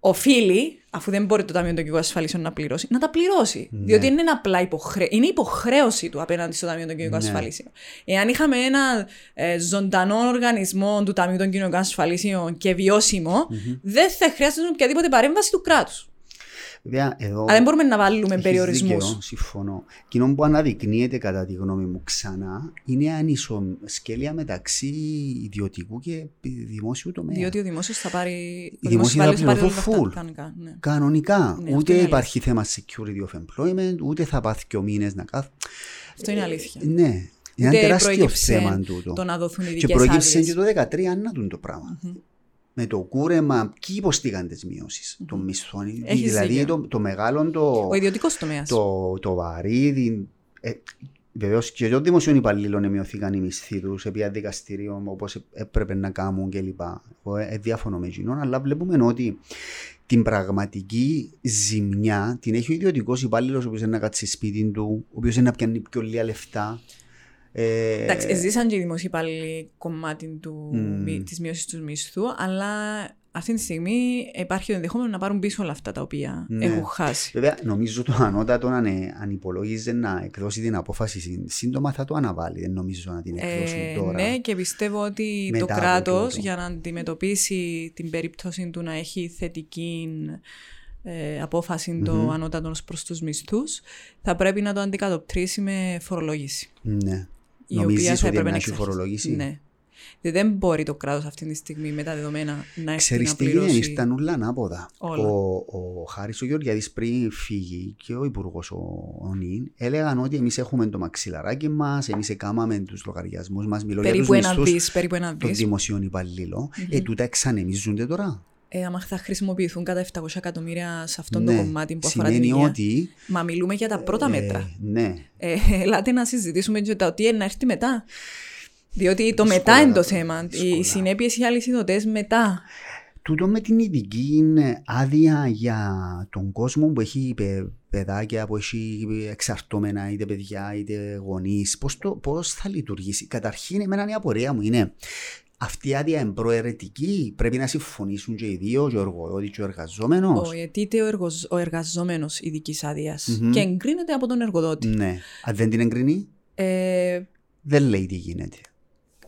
Οφείλει, αφού δεν μπορεί το Ταμείο των Κοινωνικών Ασφαλίσεων να πληρώσει, να τα πληρώσει. Ναι. Διότι δεν είναι απλά υποχρέ... είναι υποχρέωση του απέναντι στο Ταμείο των Κοινωνικών Ναι. Ασφαλίσεων. Εάν είχαμε ένα ε, ζωντανό οργανισμό του Ταμείου των Κοινωνικών Ασφαλίσεων και βιώσιμο, δεν θα χρειάζεται οποιαδήποτε παρέμβαση του κράτους. Βέβαια, εδώ Αλλά δεν μπορούμε να βάλουμε έχεις περιορισμούς. δίκαιο, συμφωνώ. Εκείνο που αναδεικνύεται κατά τη γνώμη μου ξανά είναι η ανισοσκέλεια μεταξύ ιδιωτικού και δημόσιου τομέα. Διότι ο δημόσιος θα πάρει. Οι ο δημόσιοι θα δημόσιος υπάλληλος πληρωθούν πάρει όλα full. αυτά κανονικά, ναι. Κανονικά. Ναι, αυτό ούτε είναι υπάρχει θέμα security of employment, ούτε θα πάθει και ο μήνες να κάθει. Αυτό είναι αλήθεια. Ναι. Είναι ένα Ούτε τεράστιο προέκυψε θέμα τούτο. Το να δοθούν Και ειδικές προέκυψε άδειες. και το 2013 να δουν το πράγμα. Με το κούρεμα, ποιοι υποστήκαν τις μειώσεις; Των μισθών. Έχεις δηλαδή δίκιο. το, το μεγάλο, το, Ο ιδιωτικός τομέας. το, το βαρύδι. Ε, Βεβαίως και των δημοσίων υπαλλήλων μειωθήκαν οι μισθοί τους επί δικαστηρίων όπως έπρεπε να κάνουν κλπ. Εγώ ε, διάφωνο με εκείνον, αλλά βλέπουμε ότι την πραγματική ζημιά την έχει ο ιδιωτικός υπάλληλος, ο οποίος είναι να κάτσει σπίτι του, ο οποίος είναι να πιάνει πιο λίγα λεφτά. Ε, Εντάξει, ζήσαν και οι δημοσίοι υπάλληλοι κομμάτι του, Μμμ. της μείωσης τους μισθού, αλλά αυτή τη στιγμή υπάρχει το ενδεχόμενο να πάρουν πίσω όλα αυτά τα οποία Ναι. έχουν χάσει. Βέβαια, νομίζω το ανώτατο αν, ε, αν υπολόγιζε να εκδώσει την απόφαση συν- σύντομα θα το αναβάλει. Δεν νομίζω να την εκδώσουν Ε, τώρα. ναι, και πιστεύω ότι Μετά το από κράτος τούτο. για να αντιμετωπίσει την περίπτωση του να έχει θετική ε, απόφαση το ανώτατο ως προς τους μισθούς, θα πρέπει να το αντικατοπτρίσει με φορολόγηση. Ναι. Η Νομίζεις οποία θα ότι έπρεπε να να έχει εξαρθεί. φορολόγηση; Ναι. Δηλαδή δεν μπορεί το κράτος αυτή τη στιγμή με τα δεδομένα να έχει Ξέρεις να τι γίνεται, πληρώσει. ήρθαν όλα ανάποδα. Όλα. Ο, ο Χάρης ο Γεωργιάδης πριν φύγει και ο Υπουργός ο, ο Νίν έλεγαν ότι εμείς έχουμε το μαξιλαράκι μας, εμείς έκαναμε τους λογαριασμούς μας, μιλώ για τους Περίπου ένα μισθούς δις, περίπου ένα των δις. δημοσίων υπαλλήλων. Ε, τούτα εξανεμίζονται τώρα. Ε, άμα θα χρησιμοποιηθούν κατά 700 εκατομμύρια σε αυτό ναι. το κομμάτι που αφορά την Σημαίνει υγεία. ότι... Μα μιλούμε για τα πρώτα μέτρα. Ε, ναι. Ε, ελάτε να συζητήσουμε και το τι είναι να έρθει μετά. Διότι το Δύσκολα μετά είναι το τα θέμα. δύσκολα. Οι συνέπειες οι αλυσιδωτέ μετά. Τούτο με την ειδική άδεια για τον κόσμο που έχει παι- παιδάκια, που έχει εξαρτώμενα είτε παιδιά είτε γονείς, πώς, το, πώς θα λειτουργήσει; Καταρχήν, εμένα η απορία μου είναι αυτή η άδεια είναι προαιρετική, πρέπει να συμφωνήσουν και οι δύο, και ο εργοδότης και ο εργαζόμενος. Ο αιτείται ο, εργοζ... ο εργαζόμενος ειδικής άδειας Μμμ. και εγκρίνεται από τον εργοδότη. Ναι. Αν δεν την εγκρίνει, Ε, δεν λέει τι γίνεται.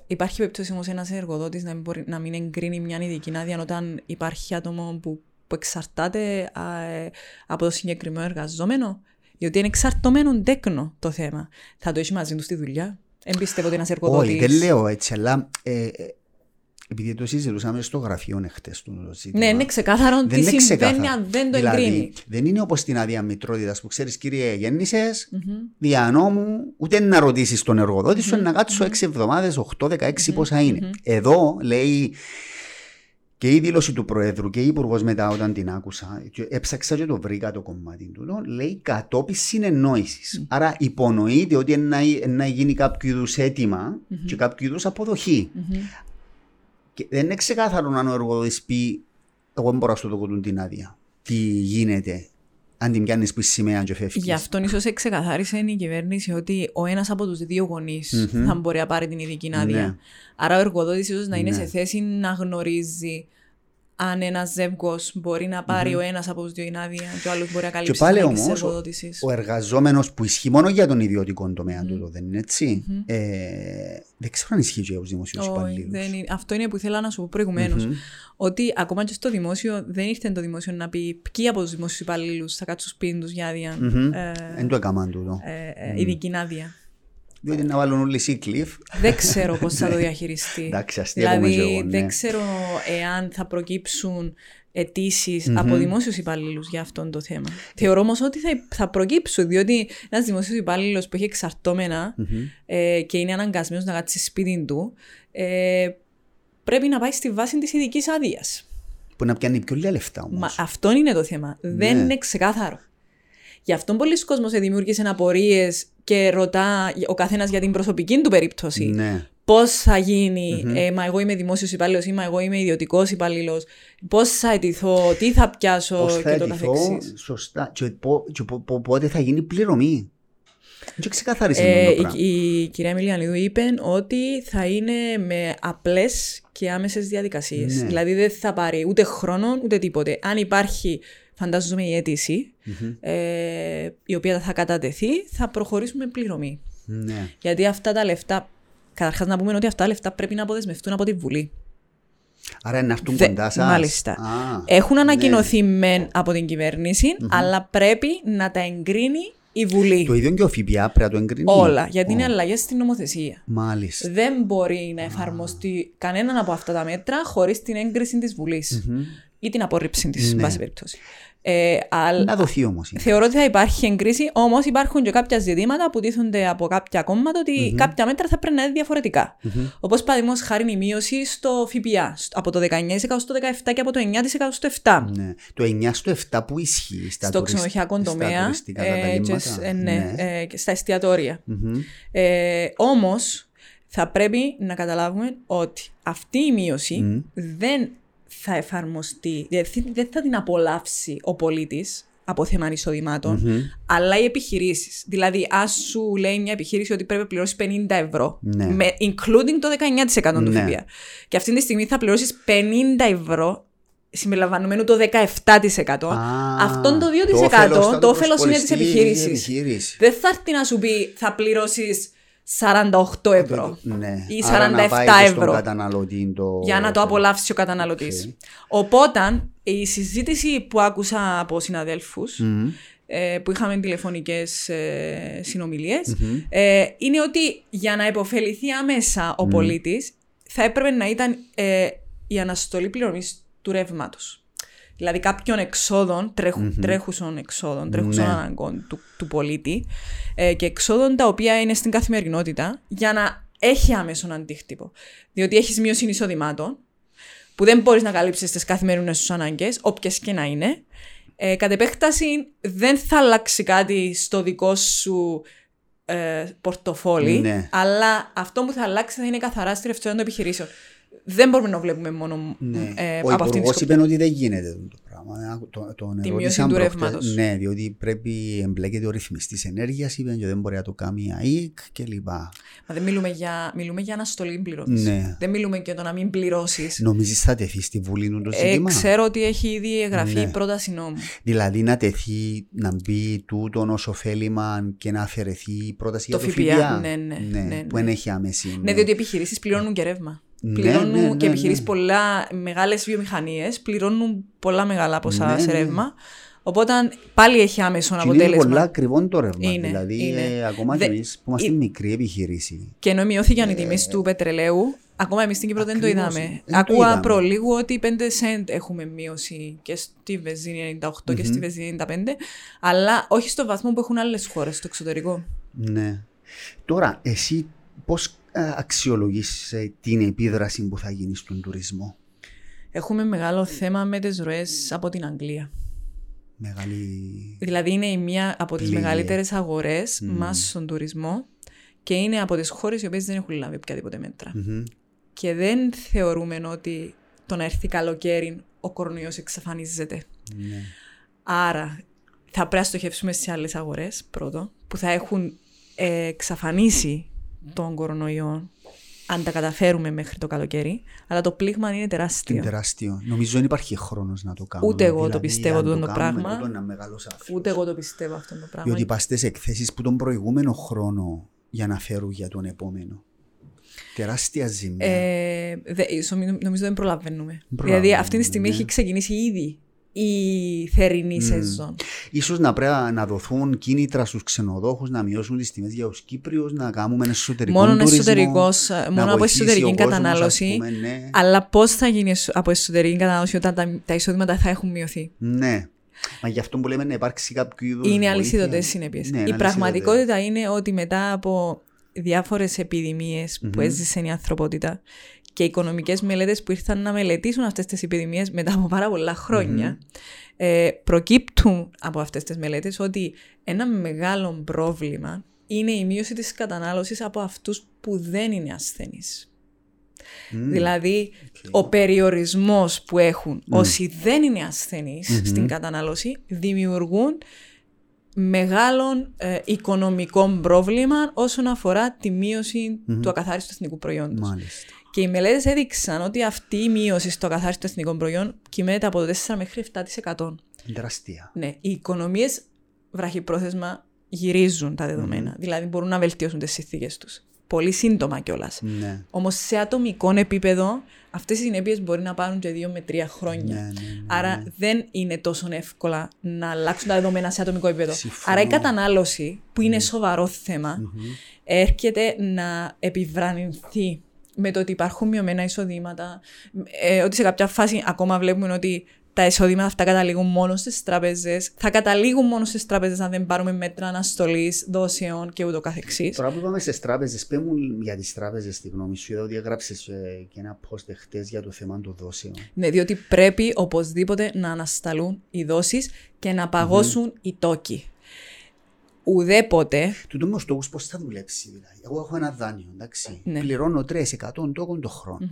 υπάρχει περίπτωση όμως ένας εργοδότης να, μην μπορεί- να μην εγκρίνει μια ειδική άδεια όταν υπάρχει άτομο που, που εξαρτάται α, ε, από το συγκεκριμένο εργαζόμενο. Διότι είναι εξαρτωμένο τέκνο το θέμα. Θα το έχει μαζί του στη δουλειά. Δεν πιστεύω ότι ένας εργοδότη. Όχι, δεν λέω έτσι, αλλά ε, ε, επειδή το συζητούσαμε στο γραφείο εχθές του το ζήτημα. Ναι, είναι ξεκάθαρο Δεν τι είναι συμβαίνει ξεκάθαρο. αν δεν το δηλαδή, εγκρίνει. Δεν είναι όπως την άδεια μητρότητας που ξέρεις, κύριε, γέννησες, δια νόμου, ούτε να ρωτήσεις τον εργοδότη σου, να κάτσω 6 εβδομάδες, 8-16 πόσα είναι. Εδώ λέει και η δήλωση του Προέδρου και η Υπουργός μετά, όταν την άκουσα, και έψαξα και το βρήκα το κομμάτι του, λέει κατόπιν συνεννόησης. Άρα υπονοείται ότι να, να γίνει κάποιο είδους αίτημα και κάποιο είδους αποδοχή. Και δεν είναι ξεκάθαρο αν ο εργοδότης πει: Εγώ δεν μπορώ να σου το κοτούν την άδεια. Τι γίνεται, αν την πιάνεις που σημαία και φεύγεις. Γι' αυτό ίσως ξεκαθάρισε η κυβέρνηση ότι ο ένας από τους δύο γονείς Μμμ. θα μπορεί να πάρει την ειδική άδεια. Ναι. Άρα ο εργοδότης ίσως να είναι Ναι. σε θέση να γνωρίζει αν ένας ζεύγος μπορεί να πάρει ο ένας από τους δύο την άδεια και ο άλλος μπορεί να Και καλύψει πάλι τι ανάγκε τη όμω, εργοδότηση. ο εργαζόμενος που ισχύει μόνο για τον ιδιωτικό τομέα του, δεν είναι έτσι; Ε, δεν ξέρω αν ισχύει και για τους δημοσίους Όχι, υπαλλήλους. δεν είναι- Αυτό είναι που ήθελα να σου πω προηγουμένως. Ότι ακόμα και στο δημόσιο δεν ήρθε το δημόσιο να πει ποιοι από τους δημόσιου υπαλλήλους θα κάτσουν σπίτι τους για άδεια. ε, Δεν το έκαναν τούτο. ε, ε, ειδική άδεια. Διότι να βάλουν όλοι σύκλιφ. Δεν ξέρω πώς θα το διαχειριστεί. Εντάξει, αστείευομαι δηλαδή, και εγώ, ναι. δεν ξέρω εάν θα προκύψουν αιτήσεις από δημόσιους υπαλλήλους για αυτό το θέμα. Θεωρώ όμως ότι θα, θα προκύψουν, διότι ένας δημόσιος υπάλληλος που έχει εξαρτώμενα ε, και είναι αναγκασμένος να κάτσει σπίτι του, ε, πρέπει να πάει στη βάση της ειδικής άδειας. Που να πιάνει πιο λίγα λεφτά όμως. Μα αυτό είναι το θέμα. Δεν Ναι. είναι ξεκάθαρο. Γι' αυτό πολλοί κόσμοι δημιούργησαν απορίες και ρωτά ο καθένας για την προσωπική του περίπτωση. Ναι. Πώς θα γινει ε, μα εγώ είμαι δημόσιος υπάλληλος ή μα εγώ είμαι ιδιωτικός υπάλληλος, πώς θα αιτηθώ, τι θα πιάσω Πώς θα και το αιτηθώ, καθεξής. σωστά. Και, πο- και πο- πο- πότε θα γίνει πληρωμή. Δεν ξεκαθάρισε Ε, το η, πράγμα. η κυρία Μιλιανίδου είπε ότι θα είναι με απλές και άμεσες διαδικασίες. Ναι. Δηλαδή δεν θα πάρει ούτε χρόνο ούτε τίποτε. Αν υπάρχει, φαντάζομαι, η αίτηση, ε, η οποία θα κατατεθεί, θα προχωρήσουμε πληρωμή. Ναι. Γιατί αυτά τα λεφτά, καταρχάς να πούμε ότι αυτά τα λεφτά πρέπει να αποδεσμευτούν από τη Βουλή. Άρα να έρθουν Δε- κοντά σας. μάλιστα. Α, Έχουν ναι. ανακοινωθεί μεν από την κυβέρνηση, αλλά πρέπει να τα εγκρίνει η Βουλή. Το ίδιο και ο ΦΠΑ πρέπει να το εγκρίνει. Όλα, γιατί είναι Ω, αλλαγές στην νομοθεσία. Μάλιστα. Δεν μπορεί να εφαρμοστεί κανέναν από αυτά τα μέτρα χωρίς την έγκριση της βουλη ή την απόρριψη της, Ναι. εν πάση περιπτώσει. Ε, αλλά- Να δοθεί όμως. Θεωρώ ότι θα υπάρχει εγκρίση, όμως υπάρχουν και κάποια ζητήματα που τίθονται από κάποια κόμματα ότι κάποια μέτρα θα πρέπει να είναι διαφορετικά. Όπως παραδείγματος χάρη η μείωση στο ΦΠΑ στο- από το 19% στο 17% και από το 9% στο 7%. Ναι. Το 9 στο 7 που ισχύει στα, στο τουρισ- ξενοδοχειακό στα τομέα τουριστικά ε, και, καταλήμματα. σ- ε, ναι, ε, και στα εστιατόρια. Μμμ. Ε, όμως θα πρέπει να καταλάβουμε ότι αυτή η μείωση δεν θα εφαρμοστεί, δηλαδή δεν θα την απολαύσει ο πολίτης από θέμα εισοδημάτων, αλλά οι επιχειρήσεις. Δηλαδή, αν σου λέει μια επιχείρηση ότι πρέπει να πληρώσεις 50 ευρώ, Ναι. με, including το 19% του Ναι. ΦΠΑ, και αυτή τη στιγμή θα πληρώσεις 50 ευρώ συμπεριλαμβανομένου το 17%, Α, αυτόν το 2% όφελος θα το όφελος είναι της προσποριστεί η επιχείρησης. επιχείρηση. Δεν θα έρθει να σου πει θα πληρώσεις 48 ευρώ Ναι. ή Άρα να 47 πάει και στον ευρώ καταναλωτή το... για να το απολαύσει ο καταναλωτής. Οκ. Οπότε η συζήτηση που άκουσα από συναδέλφους Μμμ. ε, που είχαμε τηλεφωνικές ε, συνομιλίες ε, είναι ότι για να υποφεληθεί άμεσα ο πολίτης θα έπρεπε να ήταν ε, η αναστολή πληρωμής του ρεύματος. Δηλαδή κάποιων εξόδων, τρέχου, τρέχουσων εξόδων, τρέχουσων Ναι. αναγκών του, του πολίτη ε, και εξόδων τα οποία είναι στην καθημερινότητα για να έχει άμεσον αντίκτυπο. Διότι έχεις μείωση εισοδημάτων που δεν μπορείς να καλύψεις τις καθημερινές σου ανάγκες, όποιες και να είναι. Ε, κατ' επέκταση δεν θα αλλάξει κάτι στο δικό σου ε, πορτοφόλι, Ναι. αλλά αυτό που θα αλλάξει θα είναι καθαρά στη ρευστότητα των επιχειρήσεων. Δεν μπορούμε να βλέπουμε μόνο Ναι. ε, ο από αυτήν τη Υπουργός σκοπιά. είπε ότι δεν γίνεται το πράγμα. Ε, Το, τον Τη ερώτησαν μείωση του προχτές. ρεύματος. Ναι, διότι πρέπει εμπλέκεται ο ρυθμιστής ενέργειας, είπε και δεν μπορεί να το κάνει η ΑΕΚ κλπ. Μα δεν μιλούμε για, μιλούμε για αναστολή πληρωμής. Ναι. Δεν μιλούμε για το να μην πληρώσεις. Νομίζεις θα τεθεί στη Βουλή του το Ε, ζήτημα; ξέρω ότι έχει ήδη εγγραφεί Ναι. η πρόταση νόμου. Δηλαδή να τεθεί, να μπει τούτον ως ωφέλιμα και να αφαιρεθεί η πρόταση Το για το ΦΠΑ, ΦΠΑ. ναι, ναι, ναι, ναι. Που δεν έχει άμεση. Ναι, διότι οι επιχειρήσεις πληρώνουν και ρεύμα. Ναι, πληρώνουν ναι, ναι, και επιχειρήσεις ναι. πολλά μεγάλες βιομηχανίες, πληρώνουν πολλά μεγάλα ποσά Ναι, σε ναι. ρεύμα. Οπότε πάλι έχει άμεσο Και είναι αποτέλεσμα. πολλά ακριβό το ρεύμα. Είναι, δηλαδή, είναι. ε, ακόμα Δε- και εμείς που είμαστε ε- μικρή επιχείρηση. Και ενώ μειώθηκαν οι τιμές του πετρελαίου, ακόμα εμείς στην Κύπρο δεν το Ακριβώς, είδαμε. δεν το Ακούω είδαμε. προλίγου ότι 5 cent έχουμε μείωση και στη βενζίνη 98 και στη βενζίνη 95, αλλά όχι στο βαθμό που έχουν άλλες χώρες στο εξωτερικό. Ναι. Τώρα, εσύ πώς αξιολογεί την επίδραση που θα γίνει στον τουρισμό; Έχουμε μεγάλο θέμα με τις ροές από την Αγγλία. Μεγάλη. Δηλαδή είναι η μία από τις Πληγή. μεγαλύτερες αγορές μας στον τουρισμό και είναι από τις χώρες οι οποίες δεν έχουν λάβει οποιαδήποτε μέτρα. Μμμ. Και δεν θεωρούμε ότι το να έρθει καλοκαίρι ο κορονοϊός εξαφανίζεται. Ναι. Άρα θα πρέπει να στοχεύσουμε σε άλλες αγορές, πρώτο, που θα έχουν ε, εξαφανίσει τον κορονοϊό αν τα καταφέρουμε μέχρι το καλοκαίρι, αλλά το πλήγμα είναι Είναι τεράστιο. τεράστιο. Νομίζω δεν υπάρχει χρόνος να το κάνουμε. Ούτε εγώ το Δηλαδή, πιστεύω αν τούτο το κάνουμε, πράγμα. τούτο είναι ένα μεγάλος άφρος. Ούτε εγώ το πιστεύω αυτό το πράγμα. Διότι είπαστε σε εκθέσεις που τον προηγούμενο χρόνο για να φέρουν για τον επόμενο. Τεράστια ζημιά. Ε, δε, ίσο- νομίζω δεν προλαβαίνουμε. Προλαβαίνουμε, δηλαδή αυτή τη στιγμή ναι. έχει ξεκινήσει ήδη η θερινή σεζόν. Ίσως να πρέπει να δοθούν κίνητρα στους ξενοδόχους να μειώσουν τις τιμές για τους Κύπριους, να κάνουμε ένα εσωτερικό Μόνο, τουρισμό, εσωτερικός, να μόνο από βοηθήσει εσωτερική ο κόσμος, κατανάλωση. ας πούμε, ναι. Αλλά πώς θα γίνει εσω- από εσωτερική κατανάλωση όταν τα, τα εισόδηματα θα έχουν μειωθεί; Ναι. Μα γι' αυτό που λέμε να υπάρξει κάποιο είδους. Είναι αλυσίδωτε συνέπειες. Ναι, η είναι αλυσίδωτες. πραγματικότητα είναι ότι μετά από διάφορες επιδημίες που έζησε η ανθρωπότητα και οικονομικές μελέτες που ήρθαν να μελετήσουν αυτές τις επιδημίες μετά από πάρα πολλά χρόνια, ε, προκύπτουν από αυτές τις μελέτες ότι ένα μεγάλο πρόβλημα είναι η μείωση της κατανάλωσης από αυτούς που δεν είναι ασθενείς. Δηλαδή, ο περιορισμός που έχουν όσοι δεν είναι ασθενείς στην κατανάλωση δημιουργούν μεγάλων ε, οικονομικών πρόβλημα όσον αφορά τη μειωση του ακαθάριστου εθνικού προϊόντος. Μάλιστα. Και οι μελέτες έδειξαν ότι αυτή η μείωση στο ακαθάριστο εθνικό προϊόν κυμαίνεται από το 4 μέχρι 7%. Τεράστια. Ναι, οι οικονομίες βραχυπρόθεσμα γυρίζουν τα δεδομένα. Δηλαδή μπορούν να βελτιώσουν τις συνθήκες τους. Πολύ σύντομα κιόλας. Ναι. Όμως σε ατομικό επίπεδο αυτές οι συνέπειες μπορεί να πάρουν και δύο με τρία χρόνια. Ναι, ναι, ναι, Άρα δεν είναι τόσο εύκολα να αλλάξουν τα δεδομένα σε ατομικό επίπεδο. Συμφωνώ. Άρα η κατανάλωση, που είναι σοβαρό θέμα, έρχεται να επιβραδυνθεί με το ότι υπάρχουν μειωμένα εισοδήματα, ε, ότι σε κάποια φάση ακόμα βλέπουμε ότι τα εισοδήματα αυτά καταλήγουν μόνο στις τράπεζε. Θα καταλήγουν μόνο στις τράπεζε αν δεν πάρουμε μέτρα αναστολής δόσεων και ούτω καθεξής. Τώρα που είπαμε στις τράπεζες, πέ μου για τις τράπεζες τη γνώμη σου. Είδα ότι έγραψε και ένα post χτε για το θέμα των δόσεων. Ναι, διότι πρέπει οπωσδήποτε να ανασταλούν οι δόσεις και να παγώσουν οι τόκοι. Ουδέποτε. Του όμω τόκου πώς θα δουλέψει, δηλαδή. Εγώ έχω ένα δάνειο, εντάξει. Ναι. Πληρώνω 3% τόκων το χρόνο.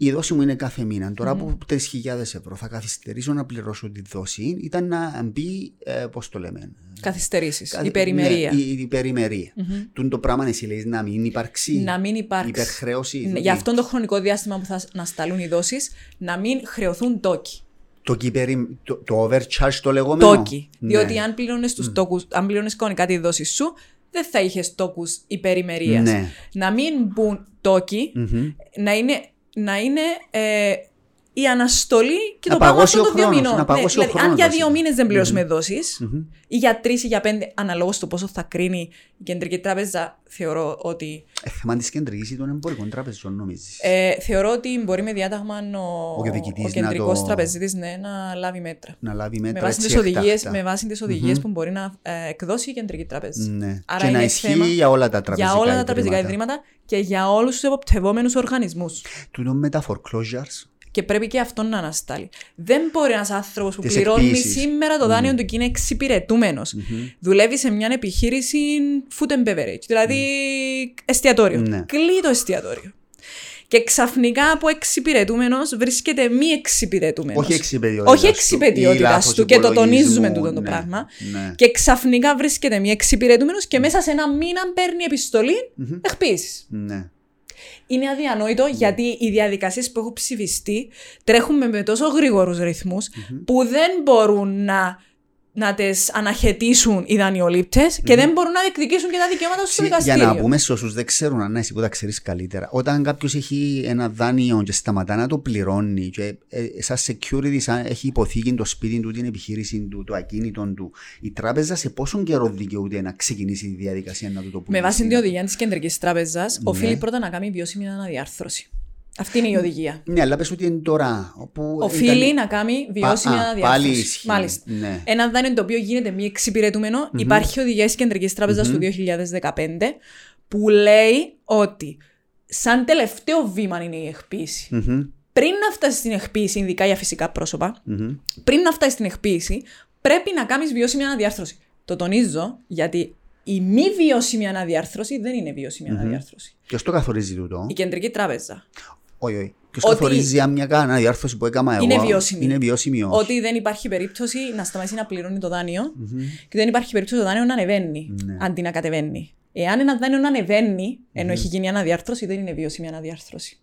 Η δόση μου είναι κάθε μήνα. Τώρα που 3.000 ευρώ θα καθυστερήσω να πληρώσω τη δόση, ήταν να μπει, ε, πώς το λέμε. Καθυστερήσεις. Καθ- Υπερημερία. Ναι, η, η υπερημερία. Τούν το πράγμα εσύ λέει να μην υπάρξει Να μην υπάρξει. υπερχρέωση. Ναι, δηλαδή. για αυτόν τον χρονικό διάστημα που θα να σταλούν οι δόσεις, να μην χρεωθούν τόκοι. Το, κυπερι- το, το overcharge το λεγόμενο. Τόκοι. Ναι. Διότι αν πλήρωνε τους τόκους, αν πλήρωνε κανονικά τη δόση σου, δεν θα είχες τόκους υπερημερίας. Ναι. Να μην μπουν τόκοι, Μμμ. να είναι, να είναι ε, η αναστολή και Να το πράγμα παγώσει αυτών ο των δύο χρόνος, μηνών. να παγώσει ο δηλαδή, αν χρόνος, για δύο βασικά. μήνες δεν πληρώσουμε δόσεις, ή για τρεις ή για πέντε, αναλόγως το πόσο θα κρίνει η Κεντρική Τράπεζα, θεωρώ ότι Ε, θέμα της κεντρικής ή των εμπορικών τραπεζών, νομίζεις. Ε, θεωρώ ότι μπορεί με διάταγμα ο, Ο διοικητής ο να κεντρικός το- τραπεζίτης ναι, να λάβει μέτρα. να λάβει μέτρα Με βάση, έτσι τις οδηγίες, εκτάκτα. με βάση τις οδηγίες που μπορεί να ε, εκδώσει η κεντρική τράπεζα. Ναι. Άρα και να είναι ισχύει θέμα για όλα τα τραπεζικά για όλα τα τραπεζικά ιδρύματα. ιδρύματα και για όλους τους εποπτευόμενους οργανισμούς. Τούτο με τα foreclosures. Και πρέπει και αυτό να αναστάλει. Δεν μπορεί ένας άνθρωπος που Τις πληρώνει εκποίησεις. σήμερα το δάνειο του και είναι εξυπηρετούμενος. Δουλεύει σε μια επιχείρηση food and beverage, δηλαδή εστιατόριο. Ναι. Κλεί το εστιατόριο. Και ξαφνικά από εξυπηρετούμενος βρίσκεται μη εξυπηρετούμενος. Όχι εξυπηρετιότητας. Όχι εξυπηρετιότητας του και το τονίζουμε τούτο το πράγμα. Ναι. Και ξαφνικά βρίσκεται μη εξυπηρετούμενος και μέσα σε ένα μήνα παίρνει επιστολή εκποίηση. ναι. Είναι αδιανόητο γιατί οι διαδικασίες που έχουν ψηφιστεί τρέχουν με τόσο γρήγορους που δεν μπορούν να, να τις αναχαιτήσουν οι δανειολήπτες και δεν μπορούν να διεκδικήσουν και τα δικαιώματα του στο Ξε- Για δικαστήριο. να πούμε σε όσους δεν ξέρουν, αν εσύ που τα ξέρεις καλύτερα, όταν κάποιος έχει ένα δάνειο και σταματά να το πληρώνει, και ε, σαν security, σαν έχει υποθήκη το σπίτι του, την επιχείρηση του, το ακίνητο του, η τράπεζα σε πόσον καιρό δικαιούται να ξεκινήσει τη διαδικασία να του το πουλήσει; Με βάση την οδηγία της Κεντρικής Τράπεζας, Ναι. οφείλει πρώτα να κάνει βιώσιμη αναδιάρθρωση. Αυτή είναι η οδηγία. Ναι, αλλά πες ότι είναι τώρα. Όπου Οφείλει ήταν- να κάνει βιώσιμη α, αναδιάρθρωση. πάλι ισχύει. Μάλιστα. Ναι. Ένα δάνειο το οποίο γίνεται μη εξυπηρετούμενο, υπάρχει οδηγία της Κεντρικής Τράπεζας του 2015 που λέει ότι σαν τελευταίο βήμα είναι η εκποίηση. Μμμ, Πριν να φτάσεις στην εκποίηση, ειδικά για φυσικά πρόσωπα, μμμ. πριν να φτάσεις στην εκποίηση, πρέπει να κάνεις βιώσιμη αναδιάρθρωση. Το τονίζω γιατί η μη βιώσιμη αναδιάρθρωση δεν είναι βιώσιμη αναδιάρθρωση. Ποιος το καθορίζει τούτο; Η Κεντρική Τράπεζα. Όχι, όχι. Ποιος Ότι- καθορίζει αν μια κάνα διάρθρωση που έκανα εγώ. Είναι βιώσιμη. Είναι βιώσιμη ή όχι. Ότι δεν υπάρχει περίπτωση να σταματήσει να πληρώνει το δάνειο και δεν υπάρχει περίπτωση το δάνειο να ανεβαίνει Ναι. αντί να κατεβαίνει. Εάν ένα δάνειο να ανεβαίνει, ενώ έχει γίνει αναδιάρθρωση, δεν είναι βιώσιμη αναδιάρθρωση.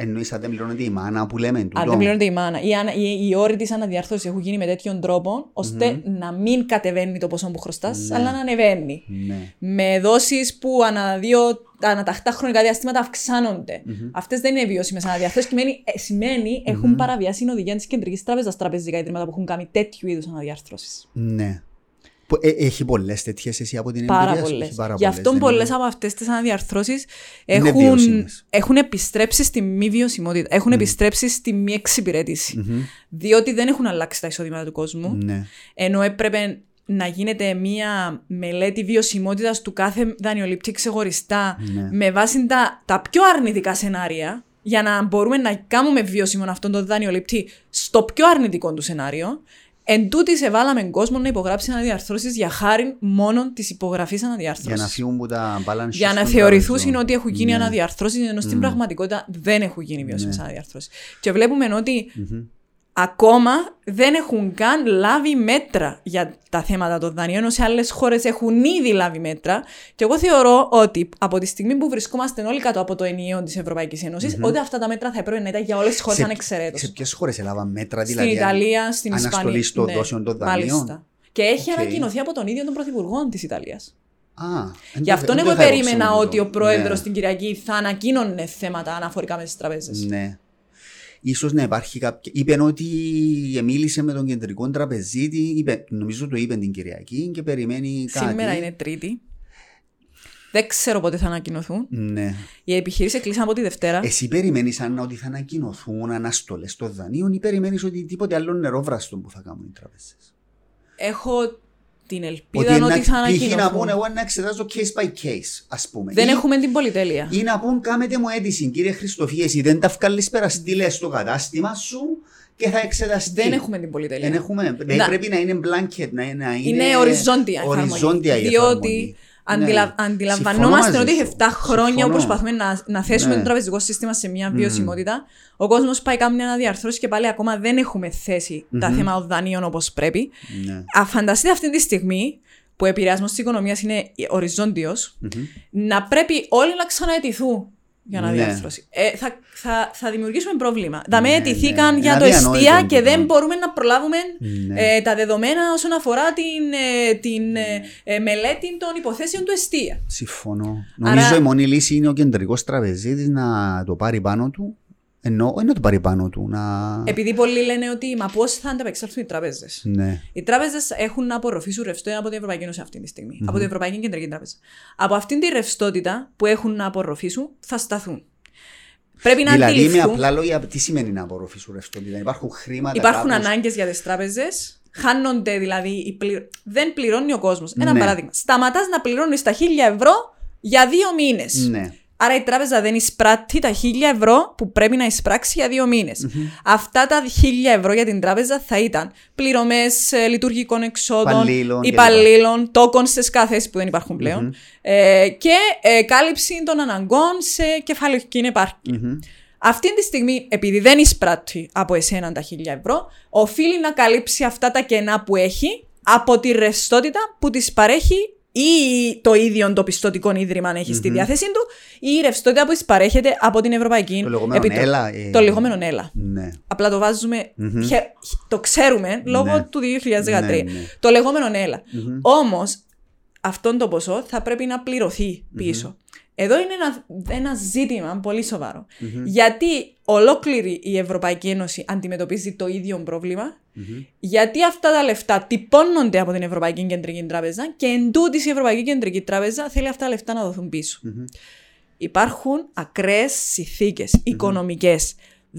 Εννοείς αν δεν πληρώνεται η μάνα που λέμε τούτο. Αν δεν πληρώνεται η μάνα. Οι, ανα- οι, οι όροι της αναδιάρθρωσης έχουν γίνει με τέτοιον τρόπο, ώστε να μην κατεβαίνει το ποσό που χρωστάς, αλλά να ανεβαίνει. Ναι. Με δόσεις που ανά δύο, αναταχτά χρονικά διαστήματα αυξάνονται. Αυτές δεν είναι βιώσιμες αναδιάρθρωσεις. Σημαίνει, ε, σημαίνει έχουν παραβιάσει την οδηγία της Κεντρικής Τράπεζας τραπεζικά ιδρύματα που έχουν κάνει τέτοιου είδους αναδιάρθρωσει. Ναι. Που- ε, έχει πολλές τέτοιες εσύ από την Πάρα εμπειρία σου. πολλές. Έχει πάρα Γι' αυτό δεν πολλές είναι- από αυτές τις αναδιαρθρώσεις Είναι έχουν, βιώσιμες. έχουν επιστρέψει στη μη βιωσιμότητα. Έχουν επιστρέψει στη μη εξυπηρέτηση. Διότι δεν έχουν αλλάξει τα εισοδήματα του κόσμου. Ναι. Ενώ έπρεπε να γίνεται μία μελέτη βιωσιμότητας του κάθε δανειολήπτη ξεχωριστά Ναι. με βάση τα, τα πιο αρνητικά σενάρια για να μπορούμε να κάνουμε βιώσιμο αυτόν τον δανειολήπτη στο πιο αρνητικό του σενάριο. Εν τούτης εβάλαμε κόσμο να υπογράψει αναδιαρθρώσεις για χάρη μόνο τη υπογραφή αναδιαρθρώσης. Για να φύγουν που τα balance Για sheets να των θεωρηθούν τραπεζών. ότι έχουν γίνει Ναι. αναδιαρθρώσεις, ενώ στην πραγματικότητα δεν έχουν γίνει βιώσιμες Ναι. αναδιαρθρώσεις. Και βλέπουμε ότι Μμμ. Ακόμα δεν έχουν καν λάβει μέτρα για τα θέματα των δανείων, ενώ σε άλλες χώρες έχουν ήδη λάβει μέτρα. Και εγώ θεωρώ ότι από τη στιγμή που βρισκόμαστε όλοι κάτω από το ενιαίο της Ευρωπαϊκής Ένωσης, ότι αυτά τα μέτρα θα έπρεπε να ήταν για όλες τις χώρες Σε- ανεξαιρέτως. Σε ποιες χώρες έλαβαν μέτρα, Στην δηλαδή. Ιταλία, στην Ισπανία. αναστολή των δόσεων των δανείων. Μάλιστα. Και έχει Οκ. ανακοινωθεί από τον ίδιο τον Πρωθυπουργό της Ιταλίας. Α, εν Γι' το- αυτόν εν εγώ το θα περίμενα υπόψη μου ότι το. ο πρόεδρος Ναι. την Κυριακή θα ανακοίνωνε θέματα αναφορικά με τις τραπέζες. Ναι. Ίσως να υπάρχει κάποια... Είπε ότι μίλησε με τον κεντρικό τραπεζίτη, είπε, νομίζω το είπε την Κυριακή και περιμένει κάτι. Σήμερα είναι Τρίτη. Δεν ξέρω πότε θα ανακοινωθούν. Ναι. Οι επιχειρήσεις κλείσαν από τη Δευτέρα. Εσύ περιμένεις αν ότι θα ανακοινωθούν αναστολές των δανείων ή περιμένεις ότι τίποτε άλλο νερόβραστο που θα κάνουν οι τράπεζες. Έχω την ελπίδα ότι, να- θα π.χ. να ανακοινωθούν. πούν εγώ να εξετάζω case by case, ας πούμε. Δεν Ή- έχουμε την πολυτέλεια. Ή να πούν κάμετε μου αίτηση, κύριε Χριστοφή, εσύ δεν τα βγάλεις πέρα, στείλε στο κατάστημα σου και θα εξεταστεί. Δεν έχουμε την πολυτέλεια. Δεν έχουμε. Δηλαδή Να- πρέπει να είναι blanket, να, να είναι, Είναι οριζόντια η εφαρμογή. οριζόντια η Διότι εφαρμογή. Αντιλα... Ναι. αντιλαμβανόμαστε Συμφωνώ ότι μαζί έχει σου. 7 χρόνια Συμφωνώ. που προσπαθούμε να, να θέσουμε Ναι. το τραπεζικό σύστημα σε μια βιωσιμότητα. Ο κόσμος πάει κάνει αναδιαρθρώσει και πάλι ακόμα δεν έχουμε θέσει τα θέματα των δανείων όπως πρέπει. Ναι. Α, φανταστείτε αυτή τη στιγμή που ο επηρεασμός της οικονομίας είναι οριζόντιος, να πρέπει όλοι να ξαναετηθούν για να Ναι. διαρθρώσει. Ε, θα, θα, θα δημιουργήσουμε πρόβλημα. Τα με Ναι, αιτηθήκαν ναι. για Είναι το αδιανόητο εστία και τούτο. δεν μπορούμε να προλάβουμε Ναι. ε, τα δεδομένα όσον αφορά την, ε, την ε, ε, μελέτη των υποθέσεων του εστία. Συμφωνώ. Άρα- Νομίζω η μόνη λύση είναι ο κεντρικός τραπεζίτης να το πάρει πάνω του. Ενώ, όχι να το πάρει πάνω του, να. Επειδή πολλοί λένε ότι μα πώς θα ανταπεξέλθουν οι τράπεζες. Ναι. Οι τράπεζες έχουν να απορροφήσουν ρευστό από την Ευρωπαϊκή Ένωση αυτή τη στιγμη Από την Ευρωπαϊκή Κεντρική Τράπεζα. Από αυτήν τη ρευστότητα που έχουν να απορροφήσουν θα σταθούν. Πρέπει να Δηλαδή, με αντιληφθούν. απλά λόγια, τι σημαίνει να απορροφήσουν ρευστότητα; Υπάρχουν χρήματα. Υπάρχουν κάπως- ανάγκες για τις τράπεζες. Χάνονται δηλαδή. Οι πλη... Δεν πληρώνει ο κόσμος. Ένα Ναι. παράδειγμα. Σταματάς να πληρώνεις τα 1000 ευρώ για δύο μήνες. Ναι. Άρα η τράπεζα δεν εισπράττει τα 1000 ευρώ που πρέπει να εισπράξει για δύο μήνες. Αυτά τα 1000 ευρώ για την τράπεζα θα ήταν πληρωμές λειτουργικών εξόδων, Υπαλλήλων κλπ. υπαλλήλων, τόκων σε σκάθες που δεν υπάρχουν πλέον, ε, και ε, κάλυψη των αναγκών σε κεφαλαιοκή επάρκεια. Μμμ. Αυτή τη στιγμή, επειδή δεν εισπράττει από εσένα τα 1000 ευρώ, οφείλει να καλύψει αυτά τα κενά που έχει από τη ρευστότητα που της παρέχει ή το ίδιο το πιστοτικό ίδρυμα αν έχεις στη διάθεσή του, ή η ρευστότητα που τη παρέχεται από την Ευρωπαϊκή Το λεγόμενο Επιτροπή. ΕΛΑ, ε, Το λεγόμενο ΕΛΑ. Ναι. Απλά το βάζουμε. χε- Το ξέρουμε λόγω Ναι. του 2013. Ναι, ναι. Το λεγόμενο ΕΛΑ. Όμως, αυτό το ποσό θα πρέπει να πληρωθεί πίσω. Εδώ είναι ένα, ένα ζήτημα πολύ σοβαρο Γιατί ολόκληρη η Ευρωπαϊκή Ένωση αντιμετωπίζει το ίδιο πρόβλημα; Γιατί αυτά τα λεφτά τυπώνονται από την Ευρωπαϊκή Κεντρική Τράπεζα και εν τούτης η Ευρωπαϊκή Κεντρική Τράπεζα θέλει αυτά τα λεφτά να δοθούν πίσω. Υπάρχουν ακραίες συνθήκες οικονομικές.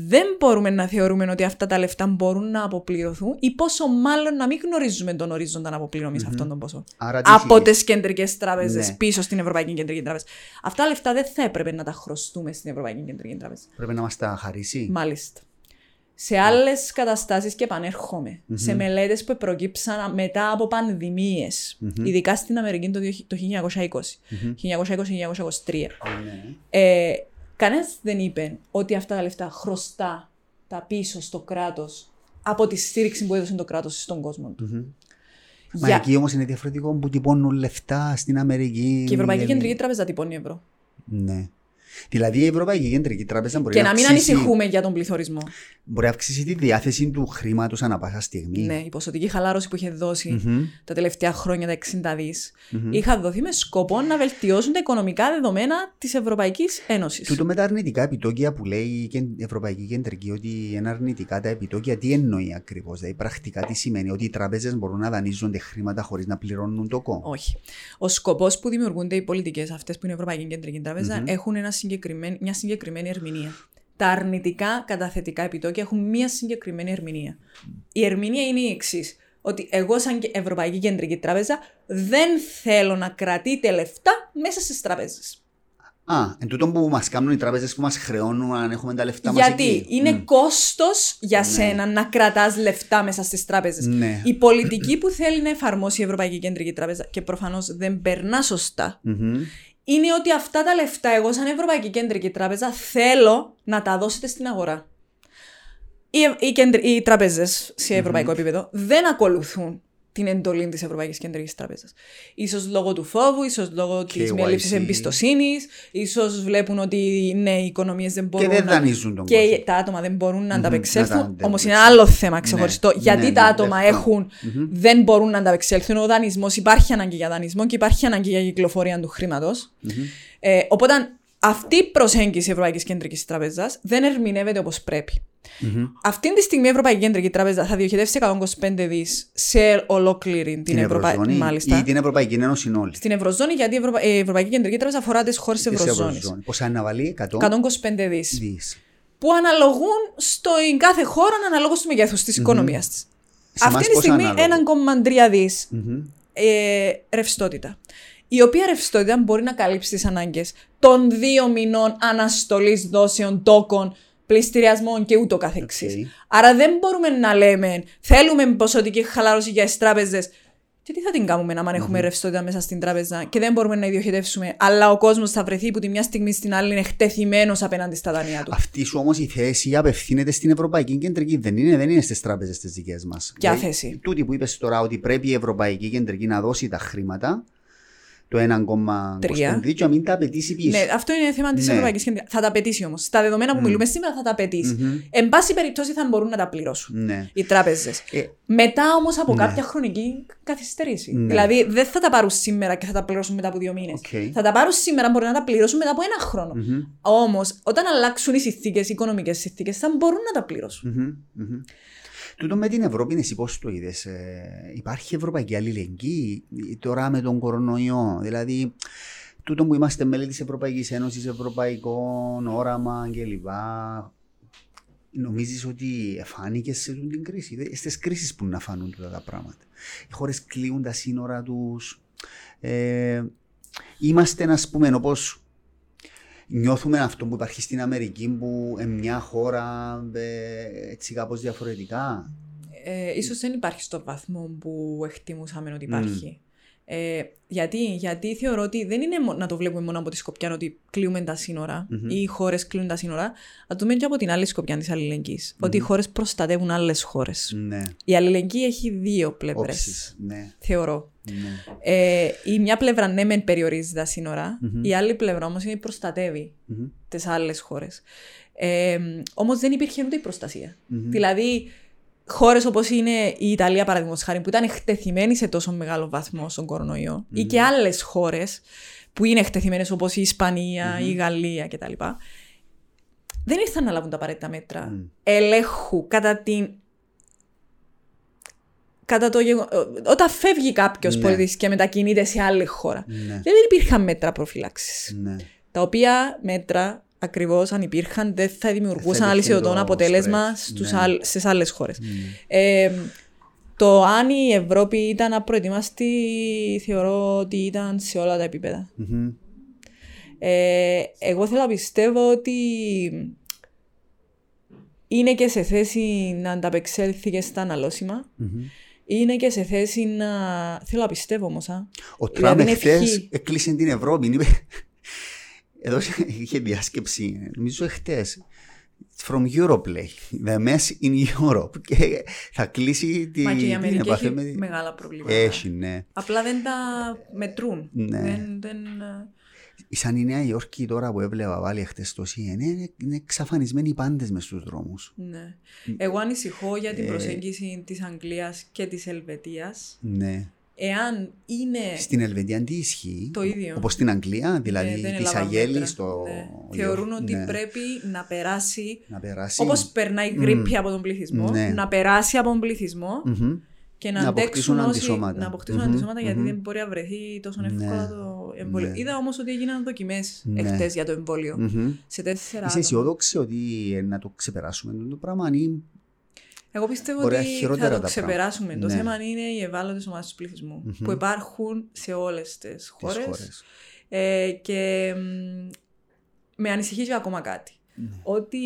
Δεν μπορούμε να θεωρούμε ότι αυτά τα λεφτά μπορούν να αποπληρωθούν ή πόσο μάλλον να μην γνωρίζουμε τον ορίζοντα αποπληρωμής αυτών των ποσών. Άρα τι Από σημαίνει; τις κεντρικές τράπεζες Ναι. πίσω στην Ευρωπαϊκή Κεντρική Τράπεζα. Αυτά τα λεφτά δεν θα έπρεπε να τα χρωστούμε στην Ευρωπαϊκή Κεντρική Τράπεζα. Πρέπει να μας τα χαρίσει; Μάλιστα. Σε άλλες καταστάσεις και επανέρχομαι. Σε μελέτες που προκύψαν μετά από πανδημίες, ειδικά στην Αμερική το, 2000 το 1920, 1920-1923. Ναι. Ε, Κανένας δεν είπε ότι αυτά τα λεφτά χρωστά τα πίσω στο κράτος από τη στήριξη που έδωσε το κράτος στον κόσμο του. Μα Για- εκεί όμως είναι διαφορετικό που τυπώνουν λεφτά στην Αμερική. Και η Ευρωπαϊκή Ε, Κεντρική Τράπεζα τυπώνει ευρώ. Ναι. Δηλαδή η Ευρωπαϊκή Κεντρική Τράπεζα μπορεί Και να να μην αυξήσει- ανησυχούμε για τον πληθωρισμό. Μπορεί να αυξήσει τη διάθεση του χρήματος ανά πάσα στιγμή. Ναι, η ποσοτική χαλάρωση που είχε δώσει Μμμ. τα τελευταία χρόνια, τα 60 δις, είχαν δοθεί με σκοπό να βελτιώσουν τα οικονομικά δεδομένα της Ευρωπαϊκής Ένωσης. Τούτο με τα αρνητικά επιτόκια που λέει η Κεν- η Ευρωπαϊκή Κεντρική ότι είναι αρνητικά τα επιτόκια, τι εννοεί ακριβώς. Δηλαδή, πρακτικά τι σημαίνει, ότι οι τράπεζες μπορούν να δανείζονται χρήματα χωρίς να πληρώνουν το κόμμα; Όχι. Ο σκοπός που δημιουργούνται οι πολιτικές αυτές που είναι η Ευρωπαϊκή Κεντρική Τράπεζα, έχουν ένα συγκεκριμένο, μια συγκεκριμένη ερμηνεία. Τα αρνητικά καταθετικά επιτόκια έχουν μια συγκεκριμένη ερμηνεία. Η ερμηνεία είναι η εξής. Ότι εγώ, σαν και Ευρωπαϊκή Κεντρική Τράπεζα, δεν θέλω να κρατείτε λεφτά μέσα στις τράπεζε. Α, εν τούτο που μας κάνουν οι τράπεζες που μας χρεώνουν αν έχουμε τα λεφτά μας. Γιατί εκεί. είναι Μμ. κόστος για Ναι. σένα να κρατάς λεφτά μέσα στις τράπεζες. Ναι. Η πολιτική που θέλει να εφαρμόσει η Ευρωπαϊκή Κεντρική Τράπεζα και προφανώς δεν περνά σωστά, Μμμ. Είναι ότι αυτά τα λεφτά εγώ σαν Ευρωπαϊκή Κεντρική Τράπεζα θέλω να τα δώσετε στην αγορά. Οι, οι, κεντρ- οι τράπεζες σε ευρωπαϊκό επίπεδο δεν ακολουθούν την εντολή της Ευρωπαϊκής Κεντρικής Τράπεζας. σω λόγω του φόβου, ίσως λόγω της KYC. μη έλλειψη εμπιστοσύνης, ίσως βλέπουν ότι ναι, οι οικονομίες δεν μπορούν δεν να. δανείζουν τον και κόσμο. τα άτομα δεν μπορούν να Μμμ, να ανταπεξέλθουν. τα Όμως είναι ανταπεξέλθουν. άλλο θέμα ξεχωριστό. Ναι, γιατί ναι, τα ναι, άτομα δεύτερο. έχουν, Μμμ. δεν μπορούν να ανταπεξέλθουν. Ο δανεισμός υπάρχει ανάγκη για δανεισμό και υπάρχει ανάγκη για κυκλοφορία του χρήματος. Μμμ. Ε, οπότε αυτή η προσέγγιση Ευρωπαϊκής Κεντρικής Τράπεζας δεν ερμηνεύεται όπως πρέπει. Μμμ. Αυτή τη στιγμή η Ευρωπαϊκή Κεντρική Τράπεζα θα διοχετεύσει 125 δις σε ολόκληρη την, Ευρωπαϊκή. Ευρωζώνη Μάλιστα. ή την Ευρωπαϊκή Ένωση όλη. Στην Ευρωζώνη, γιατί η, Ευρωπα... η Ευρωπαϊκή Κεντρική Τράπεζα αφορά τις χώρες της Της Ευρωζώνης. Ευρωζώνης. Πόσα είναι να βάλει, 100 125 δις. δις. Που αναλογούν στην κάθε χώρα αναλόγω του μεγέθους της οικονομίας της. Σε εμάς Αυτή τη πόσα στιγμή ανάλογα; 1,3 δις Μμμ. ε, ρευστότητα. Η οποία ρευστότητα μπορεί να καλύψει τις ανάγκες των δύο μηνών αναστολής δόσεων τόκων, πληστηριασμών και ούτω καθεξής. Οκ. Άρα δεν μπορούμε να λέμε θέλουμε ποσοτική χαλάρωση για τις τράπεζες. Και τι θα την κάνουμε να έχουμε ρευστότητα μέσα στην τράπεζα και δεν μπορούμε να διοχετεύσουμε, αλλά ο κόσμος θα βρεθεί που τη μια στιγμή στην άλλη είναι εκτεθειμένος απέναντι στα δάνεια του. Αυτή σου όμως η θέση απευθύνεται στην Ευρωπαϊκή Κεντρική. Δεν είναι, δεν είναι στις τράπεζες τις δικές μας. Ποια θέση; Τούτη που είπες τώρα ότι πρέπει η Ευρωπαϊκή Κεντρική να δώσει τα χρήματα, το 1,25 και να μην τα απαιτήσει πίσω. Ναι, αυτό είναι θέμα της Ναι. Ευρωπαϊκής Κεντρικής. Θα τα απαιτήσει όμως. Στα δεδομένα που μιλούμε σήμερα θα τα απαιτήσει. Μμμ. Εν πάση περιπτώσει θα μπορούν να τα πληρώσουν Ναι. οι τράπεζες. Ε, Μετά όμως από Ναι. κάποια χρονική καθυστέρηση. Ναι. Δηλαδή δεν θα τα πάρουν σήμερα και θα τα πληρώσουν μετά από δύο μήνες. Οκ. Θα τα πάρουν σήμερα, μπορεί να τα πληρώσουν μετά από ένα χρόνο. Μμμ. Όμως, όταν αλλάξουν οι συνθήκες, οι οικονομικές συνθήκες, θα μπορούν να τα πληρώσουν. Μμμ, μμμ. Τούτο με την Ευρώπη, εσύ πώς το είδες, ε, υπάρχει ευρωπαϊκή αλληλεγγύη ε, τώρα με τον κορονοϊό, δηλαδή τούτο που είμαστε μέλη της Ευρωπαϊκής Ένωσης, ευρωπαϊκό όραμα κλπ. Νομίζεις ότι φάνηκες σε αυτή την κρίση, Δε- στις κρίσεις που να φανούν τούτα τα πράγματα. Οι χώρες κλείουν τα σύνορα τους, ε, είμαστε να πούμε όπως νιώθουμε αυτό που υπάρχει στην Αμερική που είναι μια χώρα ε, έτσι κάπως διαφορετικά. Ε, ίσως δεν υπάρχει στο βαθμό που εκτιμούσαμε ότι υπάρχει. Ε, γιατί, γιατί θεωρώ ότι δεν είναι μο- να το βλέπουμε μόνο από τη σκοπιά ότι κλείουμε τα σύνορα Μμμ. ή οι χώρες κλείνουν τα σύνορα. Να το δούμε και από την άλλη σκοπιά της αλληλεγγύης. Ότι οι χώρες προστατεύουν άλλες χώρες. Ναι, Η αλληλεγγύη έχει δύο πλευρές. όψεις, ναι, Θεωρώ. Ναι. Ε, η μια πλευρά ναι, μεν περιορίζει τα σύνορα, Μμμ. η άλλη πλευρά όμως είναι προστατεύει Μμμ, τις άλλες χώρες. Ε, όμως δεν υπήρχε ούτε η προστασία. μμμ. Δηλαδή, χώρες όπως είναι η Ιταλία, παραδείγματος χάρη, που ήταν εκτεθειμένη σε τόσο μεγάλο βαθμό στον κορονοϊό, ή και άλλες χώρες που είναι εκτεθειμένες όπως η ισπανια η Γαλλία κτλ. Δεν ήρθαν να λάβουν τα απαραίτητα μέτρα Μμ. ελέγχου κατά την. Κατά το γεγο... Όταν φεύγει κάποιος Ναι. πολίτης και μετακινείται σε άλλη χώρα. Ναι, Δεν υπήρχαν μέτρα προφυλάξη. ναι. Τα οποία μέτρα ακριβώς αν υπήρχαν δεν θα δημιουργούσαν υπήρχε αλυσιωτό το αποτέλεσμα στρες. στους Ναι. άλλ- στις άλλες χώρες. ναι. Ε, το αν η Ευρώπη ήταν απροετοίμαστη θεωρώ ότι ήταν σε όλα τα επίπεδα. Μμμ. Ε, εγώ θέλω να πιστεύω ότι είναι και σε θέση να ανταπεξέλθει και στα αναλώσιμα. Μμμ. Είναι και σε θέση να... Θέλω να πιστεύω όμως, α. Ο Δηλαδή Τραμπ είναι εχθές ευχή. έκλεισε την Ευρώπη. Είπε... Εδώ είχε διάσκεψη, νομίζω εχθές. From Europe λέει. The mess in Europe. Και θα κλείσει τη, Μα και η την Αμερική επαφή έχει με τη- μεγάλα προβλήματα. Έχει, ναι. Απλά δεν τα μετρούν. Ναι. Δεν, δεν... Σαν η Νέα Υόρκη τώρα που έβλεπα πάλι χτες το CNN, είναι, είναι εξαφανισμένοι οι πάντες μες στους δρόμους. Ναι. Εγώ ανησυχώ για την Ε, προσέγγιση της Αγγλίας και της Ελβετίας. Ναι. Εάν είναι... Στην Ελβετία τι ισχύει; Το ίδιο. Όπως στην Αγγλία, δηλαδή Ναι, δεν της έλαβαν Αγέλης μέτρα. στο... Ναι. Θεωρούν ότι ναι, πρέπει να περάσει Να περάσει. Όπως περνάει η γρήπη από τον πληθυσμό, Ναι. να περάσει από τον πληθυσμό Μμμ. Και να, Να αντέξουν αποκτήσουν όσοι, αντισώματα. να αποκτήσουν Μμμ, αντισώματα γιατί μμμ. δεν μπορεί να βρεθεί τόσο Ναι. εύκολα το εμβόλιο. Ναι. Είδα όμως ότι έγιναν δοκιμές Ναι. εχθές για το εμβόλιο. Μμμ. Σε τέσσερα Είσαι άτομα. αισιόδοξη ότι ε, να το ξεπεράσουμε το πράγμα ή Εγώ πιστεύω Μπορεί ότι να χειρότερα θα το τα ξεπεράσουμε. Το πράγματα. Ναι. θέμα είναι οι ευάλωτες ομάδες του πληθυσμού Μμμ. που υπάρχουν σε όλες τις τις χώρες. χώρες. Ε, και μ, με ανησυχεί και ακόμα κάτι. Ότι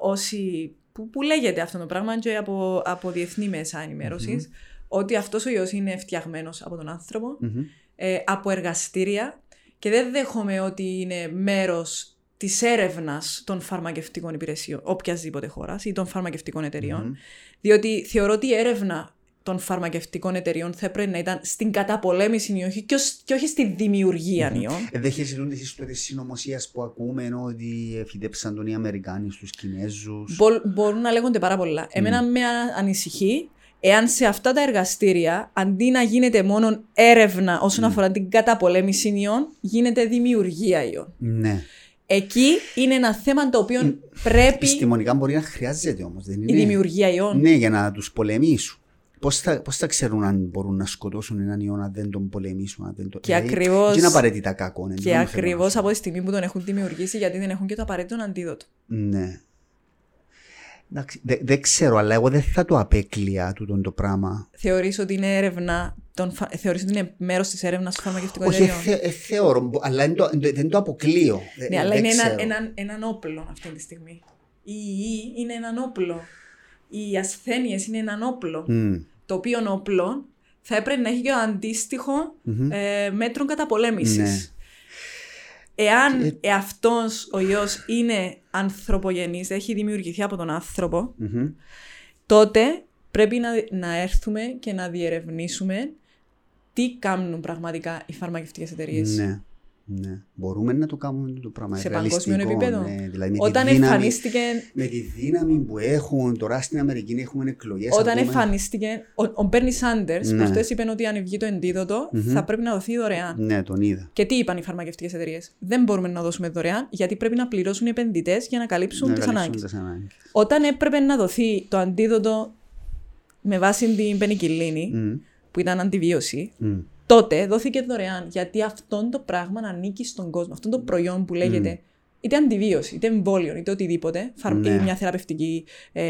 όσοι. Που, που λέγεται αυτό το πράγμα και από, από διεθνή μέσα ενημέρωσης, ότι αυτός ο ιός είναι φτιαγμένος από τον άνθρωπο, ε, από εργαστήρια και δεν δέχομαι ότι είναι μέρος της έρευνας των φαρμακευτικών υπηρεσιών οποιασδήποτε χώρας ή των φαρμακευτικών εταιριών, διότι θεωρώ ότι η έρευνα των φαρμακευτικών εταιριών θα έπρεπε να ήταν στην καταπολέμηση όχι και, ως- και όχι στη δημιουργία ιών. Ε, Δεν χαιρετούν τις ιστορίες συνωμοσίας που ακούμε ενώ ότι φυτέψαν τον οι Αμερικάνοι στους Κινέζους. Μπο- μπορούν να λέγονται πάρα πολλά. Εμένα με α- ανησυχεί εάν σε αυτά τα εργαστήρια, αντί να γίνεται μόνο έρευνα όσον αφορά την καταπολέμηση ιών, γίνεται δημιουργία ιών. Ναι. Εκεί είναι ένα θέμα το οποίο πρέπει Επιστημονικά μπορεί να χρειάζεται όμως, δεν είναι; η δημιουργία ιών. Ναι, για να τους πολεμήσουν. Πώς θα, πώς θα ξέρουν αν μπορούν να σκοτώσουν έναν ιό αν δεν τον πολεμήσουν, αν δεν τον... Και ακριβώς- Δεν είναι απαραίτητα κακό. ναι, Και δεν θέλω να ακριβώς πω. από τη στιγμή που τον έχουν δημιουργήσει, γιατί δεν έχουν και το απαραίτητο αντίδοτο. Ναι. Εντάξει, δε- δεν ξέρω, αλλά εγώ δεν θα το απέκλεια τούτο το πράγμα. Θεωρείς ότι είναι έρευνα, των, φα- θεωρείς ότι είναι μέρος της έρευνας των φαρμακευτικών Όχι, εταιριών. θε, ε, θεωρώ, μπο- αλλά δεν το, δεν το αποκλείω. Ε, Ναι, αλλά δεν είναι ένα, ξέρω. έναν, έναν όπλο αυτή τη στιγμή. Η ιή είναι έναν όπλο. Οι ασθένειες είναι έναν όπλο. Μμ, Το οποίο όπλο θα έπρεπε να έχει και το αντίστοιχο μμμ. ε, μέτρων καταπολέμησης. Ναι. Εάν ε, αυτός ο ιός είναι ανθρωπογενής, έχει δημιουργηθεί από τον άνθρωπο, Μμμ. τότε πρέπει να, να έρθουμε και να διερευνήσουμε τι κάνουν πραγματικά οι φαρμακευτικές εταιρείες. Ναι. Ναι. Μπορούμε να το κάνουμε το πράγμα. Σε ρεαλιστικό, παγκόσμιο επίπεδο. Ναι. Δηλαδή με Όταν τη δύναμη, εμφανίστηκε, με τη δύναμη που έχουν, τώρα στην Αμερική έχουμε εκλογές. όταν εμφανίστηκε, ο, ο Μπέρνι Σάντερς Ναι. προχτές είπε ότι αν βγει το εντίδοτο θα πρέπει να δοθεί δωρεάν. Ναι, τον είδα. Και τι είπαν οι φαρμακευτικές εταιρείες; Δεν μπορούμε να δώσουμε δωρεάν γιατί πρέπει να πληρώσουν οι επενδυτές για να καλύψουν Να τις καλύψουν ανάγκες. τις ανάγκες. Όταν έπρεπε να δοθεί το αντίδοτο με βάση την πενικυλίνη, Μμ, που ήταν αντιβίωση, μμ. Τότε δόθηκε δωρεάν. Γιατί αυτό το πράγμα ανήκει στον κόσμο. Αυτό το προϊόν που λέγεται είτε αντιβίωση, είτε εμβόλιο, είτε οτιδήποτε, φαρ... Ναι. ή μια θεραπευτική, ε,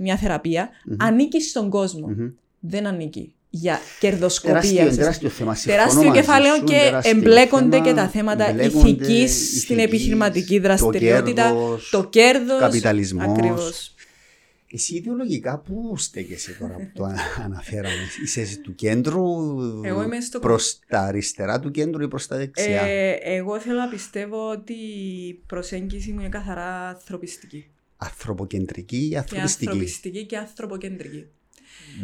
μια θεραπεία, ανήκει στον κόσμο. Δεν ανήκει για κερδοσκοπία. Τεράστιο, τεράστιο θέμα. συμφωνώ Τεράστιο μαζί κεφάλαιο σου, και τεράστιο εμπλέκονται θέμα. και τα θέματα Εμπλέκονται ηθικής στην ηθικής, επιχειρηματική δραστηριότητα, το κέρδος, το κέρδος. καπιταλισμός. Ακριβώς. Εσύ ιδεολογικά πού στέκεσαι τώρα που το αναφέραμε; Είσαι του κέντρου Εγώ είμαι στο- προς τα αριστερά του κέντρου ή προς τα δεξιά; Ε, εγώ θέλω να πιστεύω ότι η προσέγγιση μου είναι καθαρά ανθρωπιστική. Ανθρωποκεντρική ή Και ανθρωπιστική; ανθρωπιστική και ανθρωποκεντρική.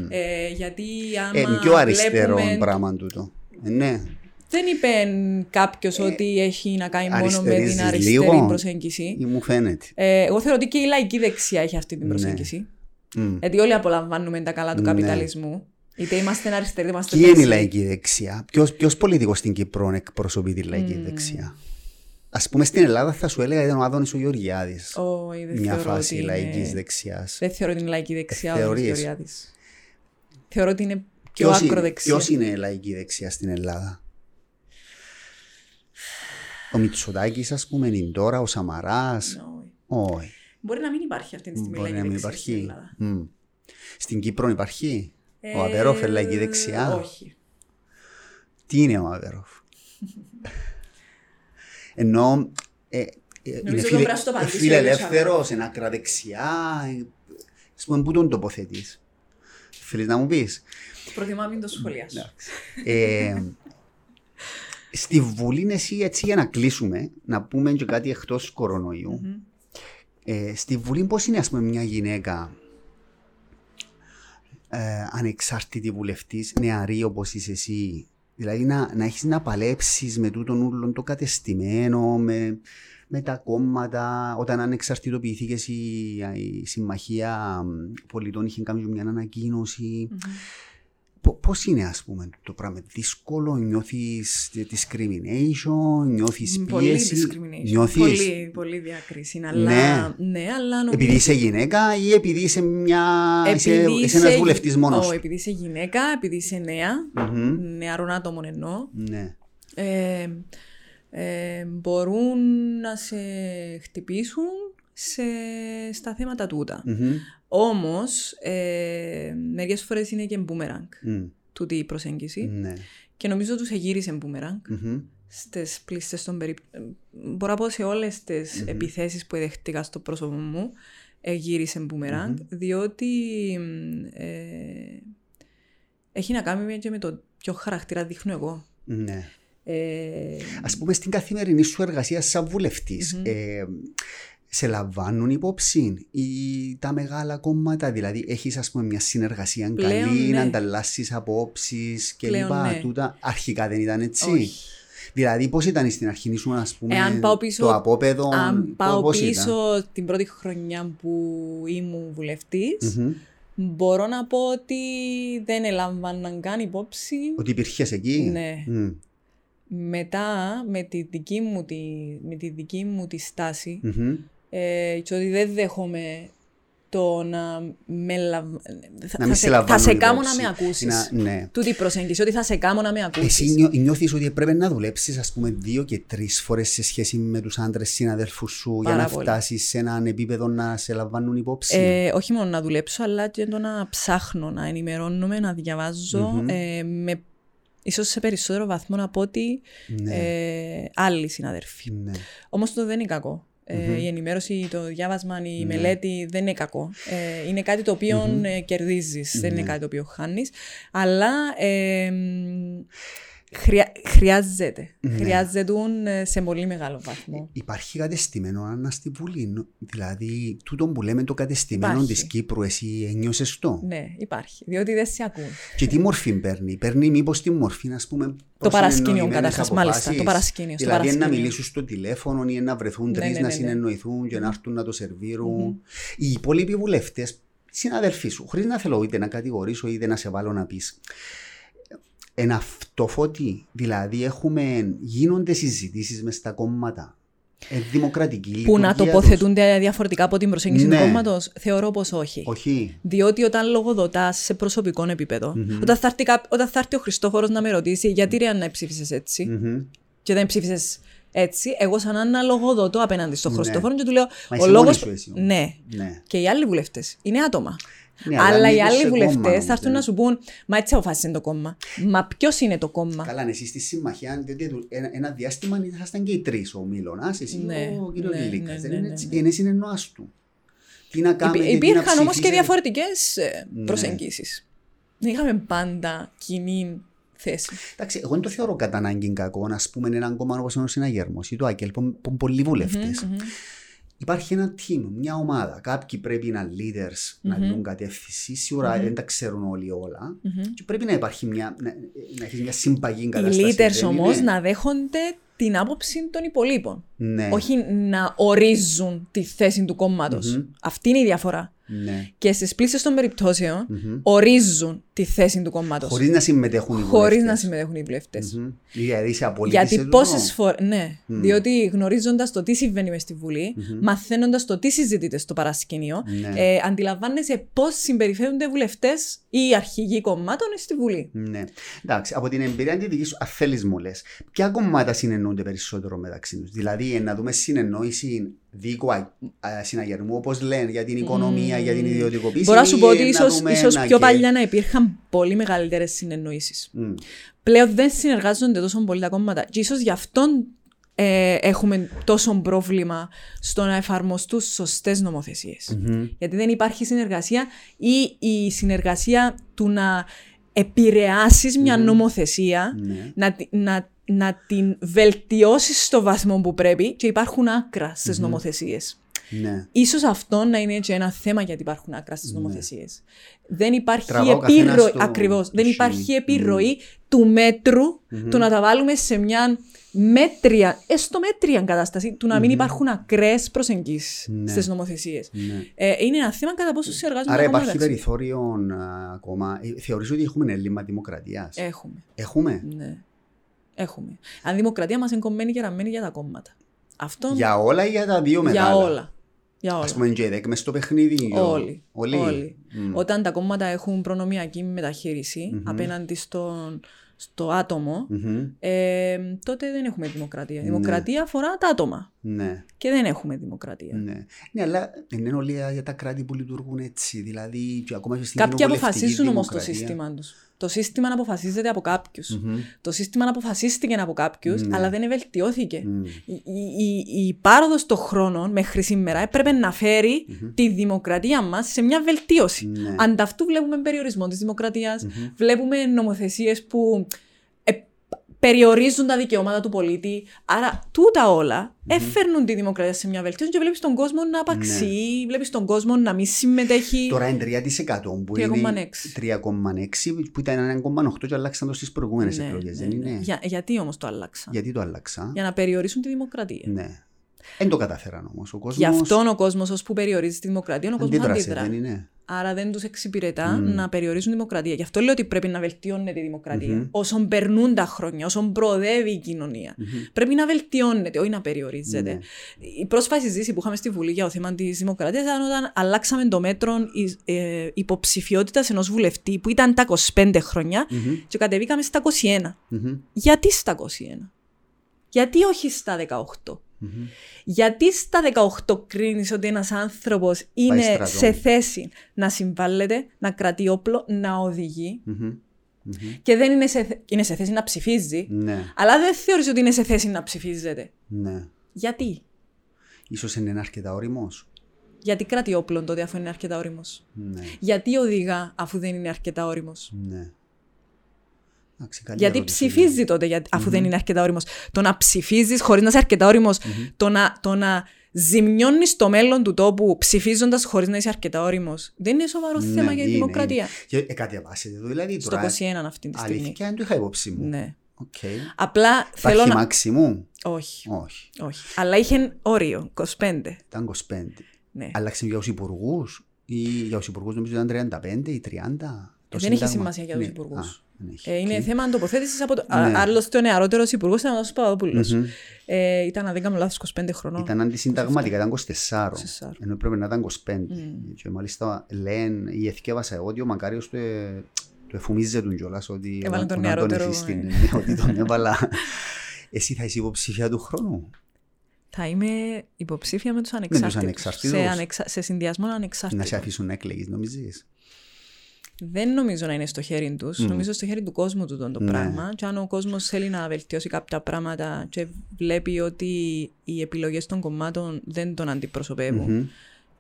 Ε, γιατί άμα Ε, είναι πιο αριστερό βλέπουμε... πράγμα τούτο. Ε, ναι. Δεν είπε κάποιος ότι έχει να κάνει μόνο με την αριστερίζεις αριστερή λίγο; προσέγγιση. Ή μου φαίνεται. Ε, εγώ θεωρώ ότι και η λαϊκή δεξιά έχει αυτή την Ναι. προσέγγιση. Μμ. Γιατί όλοι απολαμβάνουμε τα καλά του Ναι. καπιταλισμού. Είτε είμαστε αριστεροί, είτε είμαστε Ποιοι είναι η δεξιοί. λαϊκή δεξιά, ποιος πολιτικός στην Κύπρο εκπροσωπεί τη λαϊκή δεξιά; Α πούμε στην Ελλάδα θα σου έλεγα ήταν ο Άδωνης ο Γεωργιάδης. Όχι, δεν Μια θεωρώ φάση ότι λαϊκής είναι... δεξιάς. Δεν θεωρώ ότι είναι λαϊκή δεξιά ο θεωρείς; Γεωργιάδης. Θεωρώ ότι είναι πιο ακροδεξιά. Ποιος είναι η λαϊκή δεξιά στην Ελλάδα, Ο Μητσοτάκης, ας πούμε, είναι τώρα, ο Σαμαράς. Όχι. Όχι. Μπορεί να μην υπάρχει αυτή τη στιγμή Μπορεί να λαϊκή μην δεξιάς στην υπάρχει. Ελλάδα. Μμ. Στην Κύπρο υπάρχει; Ε, Ο Αβέροφ, λαϊκή δεξιά; Όχι. Τι είναι ο Αβέροφ; Ενώ ε, ε, είναι Νομίζω φίλε, το πρέπει να το απαντήσει ο φιλελεύθερος, είναι ακραδεξιά. ε, Ας πούμε, πού τον τοποθετείς; Θέλεις να μου πεις; Προτιμώ να μην το σχολιάσω. Ε, στη Βουλή είναι εσύ έτσι για να κλείσουμε, να πούμε και κάτι εκτός κορονοϊού. Μμμ. Ε, στη Βουλή πώς είναι ας πούμε μια γυναίκα ε, ανεξάρτητη βουλευτής, νεαρή όπως είσαι εσύ, δηλαδή να, να έχεις να παλέψεις με τούτον ούλον το κατεστημένο, με, με τα κόμματα, όταν ανεξαρτητοποιηθήκες η, η Συμμαχία Πολιτών είχε κάνει μια ανακοίνωση. Μμμ. Πο- Πώς είναι ας πούμε το πράγμα, δύσκολο, νιώθεις discrimination, νιώθεις Πολύ πίεση, discrimination. νιώθεις Πολύ, πολύ διακρίση. Αλλά, ναι. αλλά νομίζω... επειδή είσαι γυναίκα ή επειδή είσαι, μια... είσαι, είσαι ένας βουλευτής μόνος Ω, σου; επειδή είσαι γυναίκα, επειδή είσαι νέα, Μμμ. νεαρών άτομων εννοώ, Ναι. ε, ε, μπορούν να σε χτυπήσουν σε, στα θέματα τούτα. Μμμ. Όμως, ε, μερικές φορές είναι και boomerang Μμ. τούτη η προσέγγιση Ναι. και νομίζω τους εγύρισε μπούμεραγκ Μμμ. στις πλήστες των περιπτώσεων. Μπορώ να πω σε όλες τις επιθέσεις που δέχτηκα στο πρόσωπο μου, εγύρισε μπούμεραγκ, διότι μ, ε, έχει να κάνει και με το ποιο χαρακτήρα δείχνω εγώ. Ναι. Ε, Α πούμε στην καθημερινή σου εργασία σαν βουλευτη ε, σε λαμβάνουν υπόψη ή τα μεγάλα κόμματα, δηλαδή έχεις ας πούμε μια συνεργασία Πλέον, καλή, ναι. να ανταλλάσσεις απόψεις και Πλέον, λοιπά. ναι. Τούτα, αρχικά δεν ήταν έτσι. Όχι. Δηλαδή πώς ήταν στην αρχή σου ας πούμε Εάν πάω πίσω- το απόπεδο, αν πάω πώς πίσω την πρώτη χρονιά που ήμουν βουλευτής, ήταν. Μμμ. μπορώ να πω ότι δεν ελάμβαναν καν υπόψη Ότι υπήρχες εκεί; Ναι. Μμ. μετά με τη δική μου τη, με τη, δική μου τη στάση Μμμ. Ε, και ότι δεν δέχομαι το να με λαβ... θα, Να μην θα σε σε, θα λαμβάνουν σε κάμω υπόψη. να με ακούσεις. Να- ναι. Τούτη η προσέγγιση, ότι θα σε κάμω να με ακούσεις. Εσύ νιώ, νιώθεις ότι έπρεπε να δουλέψεις ας πούμε δύο και τρεις φορές σε σχέση με τους άντρες συναδέλφους σου για Πάρα να πολύ. φτάσεις σε έναν επίπεδο να σε λαμβάνουν υπόψη; Ε, όχι μόνο να δουλέψω, αλλά και το να ψάχνω, να ενημερώνομαι, να διαβαζω Μμμ. ε, με, ίσως σε περισσότερο βαθμό από ότι ναι. ε, άλλοι συναδελφοί. ναι. Όμως το δεν είναι κακό. Ε, Μμμ. η ενημέρωση, το διάβασμα, η Ναι. μελέτη δεν είναι κακό. Ε, είναι κάτι το οποίο Μμμ. ε, κερδίζεις, δεν είναι Ναι. κάτι το οποίο χάνεις. Αλλά ε, μ, χρειά- χρειάζεται. Ναι. Χρειάζεται ε, σε πολύ μεγάλο βαθμό. Υπάρχει κατεστημένο Άννα στη Βουλή. νο- Δηλαδή, τούτο που λέμε το κατεστημένο Υπάρχει. της Κύπρου, εσύ ένιωσες το; Ναι, υπάρχει. Διότι δεν σε ακούν. Και τι μορφή παίρνει; Παίρνει μήπως τη μορφή, ας πούμε. Το παρασκήνιο προσεννοημένες καταρχάς, μάλιστα, αποφάσεις. το παρασκήνιο, στο Δηλαδή, να παρασκήνιο. μιλήσουν στο τηλέφωνο ή να βρεθούν Ναι, τρεις ναι, να ναι, ναι. συνεννοηθούν και να έρθουν να το σερβίρουν. Οι υπόλοιποι βουλευτές, συναδελφοί σου, χωρίς να θέλω είτε να κατηγορήσω είτε να σε βάλω να πεις. Ένα αυτοφότη, δηλαδή έχουμε, γίνονται συζητήσεις μες στα κόμματα. Ε, δημοκρατική Που λειτουργία να τους. τοποθετούνται διαφορετικά από την προσέγγιση Ναι. του κόμματος, θεωρώ πως όχι. Όχι. Διότι όταν λογοδοτάς σε προσωπικό επίπεδο, όταν, θα έρθει, κά- όταν θα έρθει ο Χριστόφορος να με ρωτήσει γιατί ρε να ψήφισες έτσι Μμμ. και δεν ψήφισες έτσι, εγώ σαν Άννα λογοδοτώ απέναντι στον Ναι. Χριστόφορο και του λέω. Μα ο είσαι λόγος... μόνη σου εσύ όμως. Ναι. Ναι. Και οι άλλοι βουλευτές είναι άτομα. Ναι, αλλά αλλά οι ανήκεις άλλοι σε κόμμα βουλευτές όμως, θα έρθουν ναι. να σου πούν Μα έτσι αποφάσισε το κόμμα. Μα ποιος είναι το κόμμα; Καλά, εσύ στη συμμαχία, διότι του- ένα, ένα διάστημα ήσασταν και οι τρεις, ο Μίλωνα, εσύ Ναι, ο κύριος ναι, Λίλικα. ναι, Δεν ναι, είναι ναι, έτσι. ναι. Είναι συνεννοάς του. Τι να κάνουμε, Υπή- τι να Υπήρχαν όμως και ψηφίσετε. διαφορετικέ Ναι. προσεγγίσεις. Δεν είχαμε πάντα κοινή θέση. Εντάξει, εγώ δεν το θεωρώ κατά ανάγκη κακό, να πούμε έναν κόμμα όπως είναι ο Συναγερμός ή το ΑΚΕΛ, που που είναι πολλοί βουλευτές. Μμμ, μμμ. Υπάρχει ένα team, μια ομάδα. Κάποιοι πρέπει να είναι leaders, να Μμμ. δουν κατεύθυνση. Σίγουρα δεν τα ξέρουν όλοι όλα. Μμμ. Και πρέπει να υπάρχει μια, να, να έχεις μια συμπαγή Οι κατάσταση. leaders δεν όμως είναι; να δέχονται την άποψη των υπολείπων. Ναι. Όχι να ορίζουν τη θέση του κόμματος. Μμμ. Αυτή είναι η διαφορά. Ναι. Και στις πλήστε των περιπτώσεων Μμμ. ορίζουν τη θέση του κόμματος. Χωρίς να συμμετέχουν οι Χωρίς βουλευτές. να συμμετέχουν οι βουλευτές. Μμμ. Δηλαδή είσαι απολύτως. Γιατί πόσε φορέ. Ναι, Μμ. διότι γνωρίζοντας το τι συμβαίνει μες στη Βουλή, Μμμ. μαθαίνοντας το τι συζητείται στο παρασκήνιο, Ναι. ε, αντιλαμβάνεσαι πώς συμπεριφέρονται βουλευτές ή αρχηγοί κομμάτων στη Βουλή. Ναι. Εντάξει, από την εμπειρία τη δική σου, αν θέλεις μου λες, ποια κομμάτα συνεννοούνται περισσότερο μεταξύ τους; Δηλαδή, ε, να δούμε συνεννόηση δίκου α- α, συναγερμού, όπως λένε, για την οικονομία, για την ιδιωτικοποίηση. Μπορώ να σου ή, πω ότι ε, να ίσως, δούμε ίσως ένα πιο και- παλιά να υπήρχαν πολύ μεγαλύτερες συνεννοήσεις. Μμ. Πλέον δεν συνεργάζονται τόσο πολύ τα κόμματα. Και ίσως γι' αυτόν ε, έχουμε τόσο πρόβλημα στο να εφαρμοστούν σωστές νομοθεσίες. Μμμ. Γιατί δεν υπάρχει συνεργασία ή η συνεργασία του να επηρεάσεις μια Μμμ. νομοθεσία, Ναι. να, τη- να, να την βελτιώσεις στο βαθμό που πρέπει και υπάρχουν άκρα στις νομοθεσίες. Ναι. Ίσως αυτό να είναι και ένα θέμα γιατί υπάρχουν άκρα στις νομοθεσίες. Δεν υπάρχει Τραβά ο καθένας επιρροή, το- ακριβώς, το δεν χείλη. υπάρχει επιρροή του μέτρου του να τα βάλουμε σε μια μέτρια, έστω μέτρια κατάσταση, του να μην υπάρχουν ακραίες προσεγγίσεις Ναι. στις νομοθεσίες. ναι. Ε, είναι ένα θέμα κατά πόσο συνεργάζονται Άρα τα κόμματα, υπάρχει έτσι. περιθώριο α, ακόμα. Ε, Θεωρείς ότι έχουμε έλλειμμα δημοκρατίας; Έχουμε, Έχουμε; ναι. Έχουμε. Αν η δημοκρατία μας είναι κομμένη και ραμμένη για τα κόμματα. Αυτό Για όλα ή για τα δύο μεγάλα; για όλα. Για όλα. Α πούμε, και η ΔΕΚ μες στο παιχνίδι. ο- Όλοι. Όλοι. Όλοι. Μμ. Όταν τα κόμματα έχουν προνομιακή μεταχείριση Μμμ. απέναντι στον, στο άτομο, Μμμ. ε, τότε δεν έχουμε δημοκρατία. Ναι. Δημοκρατία αφορά τα άτομα. Ναι. Και δεν έχουμε δημοκρατία. Ναι. ναι, αλλά δεν είναι όλοι για τα κράτη που λειτουργούν έτσι. Δηλαδή, και ακόμα και στην Κάποιοι κοινοβουλευτική αποφασίζουν όμως το δημοκρατία. σύστημα τους. Το σύστημα αποφασίζεται από κάποιους. Το σύστημα αποφασίστηκε από κάποιους, Ναι. αλλά δεν βελτιώθηκε. Μμ. Η, η, η, η πάροδος των χρόνων μέχρι σήμερα έπρεπε να φέρει τη δημοκρατία μας σε μια βελτίωση. Ναι. Ανταυτού βλέπουμε περιορισμό της δημοκρατίας, βλέπουμε νομοθεσίες που ε, περιορίζουν τα δικαιώματα του πολίτη. Άρα, τούτα όλα έφερνουν τη δημοκρατία σε μια βελτίωση και βλέπεις τον κόσμο να απαξιεί, βλέπεις τον κόσμο να μην συμμετέχει. Ναι. Τώρα είναι 3% που 3,6. είναι 3,6 που ήταν 1,8 και αλλάξαν το στις προηγούμενες Ναι, εκλογές, ναι, δεν ναι. είναι; Για, γιατί όμως το άλλαξα. Γιατί το άλλαξα; Για να περιορίσουν τη δημοκρατία. Ναι. Δεν το καταφέραν όμως. Ο κόσμος Γι' αυτόν ο κόσμος, ώσπου περιορίζει τη δημοκρατία, ο κόσμος αντίδρασε, αντιδρά. δεν είναι. Άρα δεν τους εξυπηρετά να περιορίζουν τη δημοκρατία. Γι' αυτό λέω ότι πρέπει να βελτιώνεται η δημοκρατία. Όσον περνούν τα χρόνια, όσον προοδεύει η κοινωνία. Πρέπει να βελτιώνεται, όχι να περιορίζεται. Ναι. Η πρόσφατη συζήτηση που είχαμε στη Βουλή για το θέμα της δημοκρατίας ήταν όταν αλλάξαμε το μέτρο ε, υποψηφιότητας ενός βουλευτή που ήταν τα 25 χρόνια και κατεβήκαμε στα 21. Μμμ. Γιατί στα 21? Γιατί όχι στα 18? Γιατί στα 18 κρίνεις ότι ένας άνθρωπος είναι στρατό. σε θέση να συμβάλλεται, να κρατεί όπλο, να οδηγεί Μμμ. Μμμ. και δεν είναι σε, θε- είναι σε θέση να ψηφίζει, Ναι, αλλά δεν θεωρείς ότι είναι σε θέση να ψηφίζεται. ναι. Γιατί; Ίσως είναι αρκετά ώριμος. Γιατί κρατεί όπλο τότε αφού είναι αρκετά ώριμος. Ναι, Γιατί οδηγά αφού δεν είναι αρκετά ώριμος. ναι. Εντάξει, καλή Γιατί ερώτηση, ναι. ψηφίζει τότε για- αφού δεν είναι αρκετά ώριμος. Το να ψηφίζεις χωρίς να είσαι αρκετά ώριμος, το να, το να ζημιώνεις το μέλλον του τόπου ψηφίζοντας χωρίς να είσαι αρκετά ώριμος, δεν είναι σοβαρό Ναι, θέμα για τη είναι, δημοκρατία. είναι. Και, ε, κατεβάσετε το δηλαδή Στο τώρα. 21 αυτή τη στιγμή. Αλήθεια, δεν το είχα υπόψη μου. Ναι. Οκ. Απλά θέλω Υπάρχει να. maximum. Όχι, Όχι. όχι. Αλλά είχε όριο, 25. Ήταν 25. Ναι. Άλλαξε για τους υπουργούς ή για τους υπουργούς νομίζω ήταν 35 ή 30. Το Δεν έχει Σύνταγμα. σημασία για τους Ναι. Υπουργούς. Α, δεν έχει. Ε, είναι Οκ. θέμα τοποθέτησης από το. Ναι. Άλλωστε, ο νεαρότερος υπουργός ήταν ο Παπαδόπουλος. Μμμ. Ε, ήταν, αν δεν κάνω λάθος, 25 χρονών. Ήταν αντισυνταγματικά, ήταν 24. 24. Ενώ πρέπει να ήταν 25. Μμ. Και μάλιστα λένε, ή εθκιέβασα εγώ ότι ο Μακάριος το, ε, το εφουμίζεται του κιόλας ότι Έβαλε τον ο νεαρότερο, Αντώνης στην- ε. ναι, ότι τον έβαλα. Εσύ θα είσαι υποψήφια του χρόνου; Θα είμαι υποψήφια με τους ανεξάρτητους. ανεξάρτητους. Σε, ανεξα... σε συνδυασμό Να ανεξάρτητων. σε αφήσουν να εκλεγείς νομίζεις; Δεν νομίζω να είναι στο χέρι τους. Νομίζω στο χέρι του κόσμου του το Ναι. πράγμα. Και αν ο κόσμος θέλει να βελτιώσει κάποια πράγματα και βλέπει ότι οι επιλογές των κομμάτων δεν τον αντιπροσωπεύουν. Μμμ.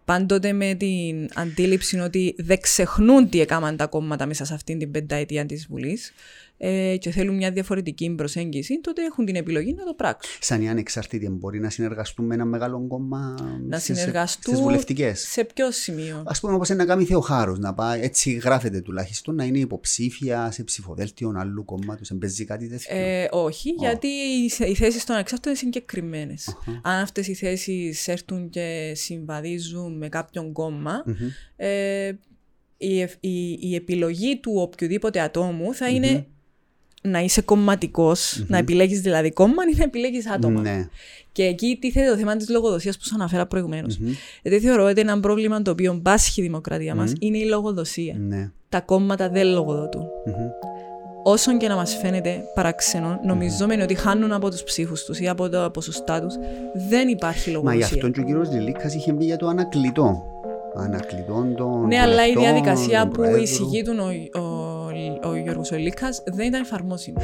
Πάντοτε με την αντίληψη ότι δεν ξεχνούν τι έκαναν τα κόμματα μέσα σε αυτήν την πενταετία της Βουλής ε, και θέλουν μια διαφορετική προσέγγιση, τότε έχουν την επιλογή να το πράξουν. Σαν οι ανεξάρτητοι μπορεί να συνεργαστούν με ένα μεγάλο κόμμα Να στις- συνεργαστούν στις βουλευτικές; σε ποιο σημείο; Ας πούμε όπως είναι να κάνει Θεοχάρος, να πάει, έτσι γράφεται τουλάχιστον, να είναι υποψήφια σε ψηφοδέλτιο άλλου κόμματος, εμπέζει κάτι τέτοιο; Ε, όχι, γιατί οι, οι θέσεις των ανεξάρτητων είναι συγκεκριμένες. Αν αυτές οι θέσεις έρθουν και συμβαδίζουν με κάποιον κόμμα, Μμμ. ε, η, ευ- η, η επιλογή του οποιοδήποτε ατόμου θα είναι να είσαι κομματικός, να επιλέγεις δηλαδή κόμμα ή να επιλέγεις άτομα. Ναι. Και εκεί τίθεται το θέμα της λογοδοσίας που σας αναφέρα προηγουμένως. Γιατί θεωρώ ότι ένα πρόβλημα το οποίο μπάσχει η δημοκρατία μας είναι η λογοδοσία. Ναι. Τα κόμματα δεν λογοδοτούν. Μμμ. Όσον και να μας φαίνεται παραξενό, νομιζόμενοι ότι χάνουν από τους ψήφους τους ή από τα ποσοστά τους, δεν υπάρχει Μα γι' λογοδοσία. αυτό και ο κύριος Λιλίκας είχε μπει για το ανακλητό. Ανακλητό των Ναι, αλλά η βουλευτών, διαδικασία των που προέδρου. εισηγείτουν ο, ο, ο Γιώργος Ολίκας δεν ήταν εφαρμόσιμη.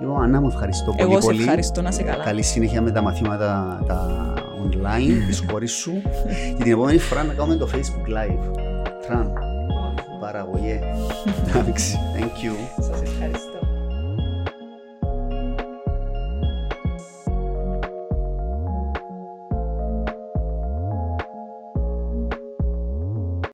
Λοιπόν, Ανά μου ευχαριστώ πολύ Εγώ σε πολύ. ευχαριστώ, να σε καλά. Καλή συνέχεια με τα μαθήματα τα online της κόρης σου. και την επόμενη φορά να κάνουμε το Facebook Live. Τραν. Παραγωγέ. Εντάξει. Thank you. Σας ευχαριστώ.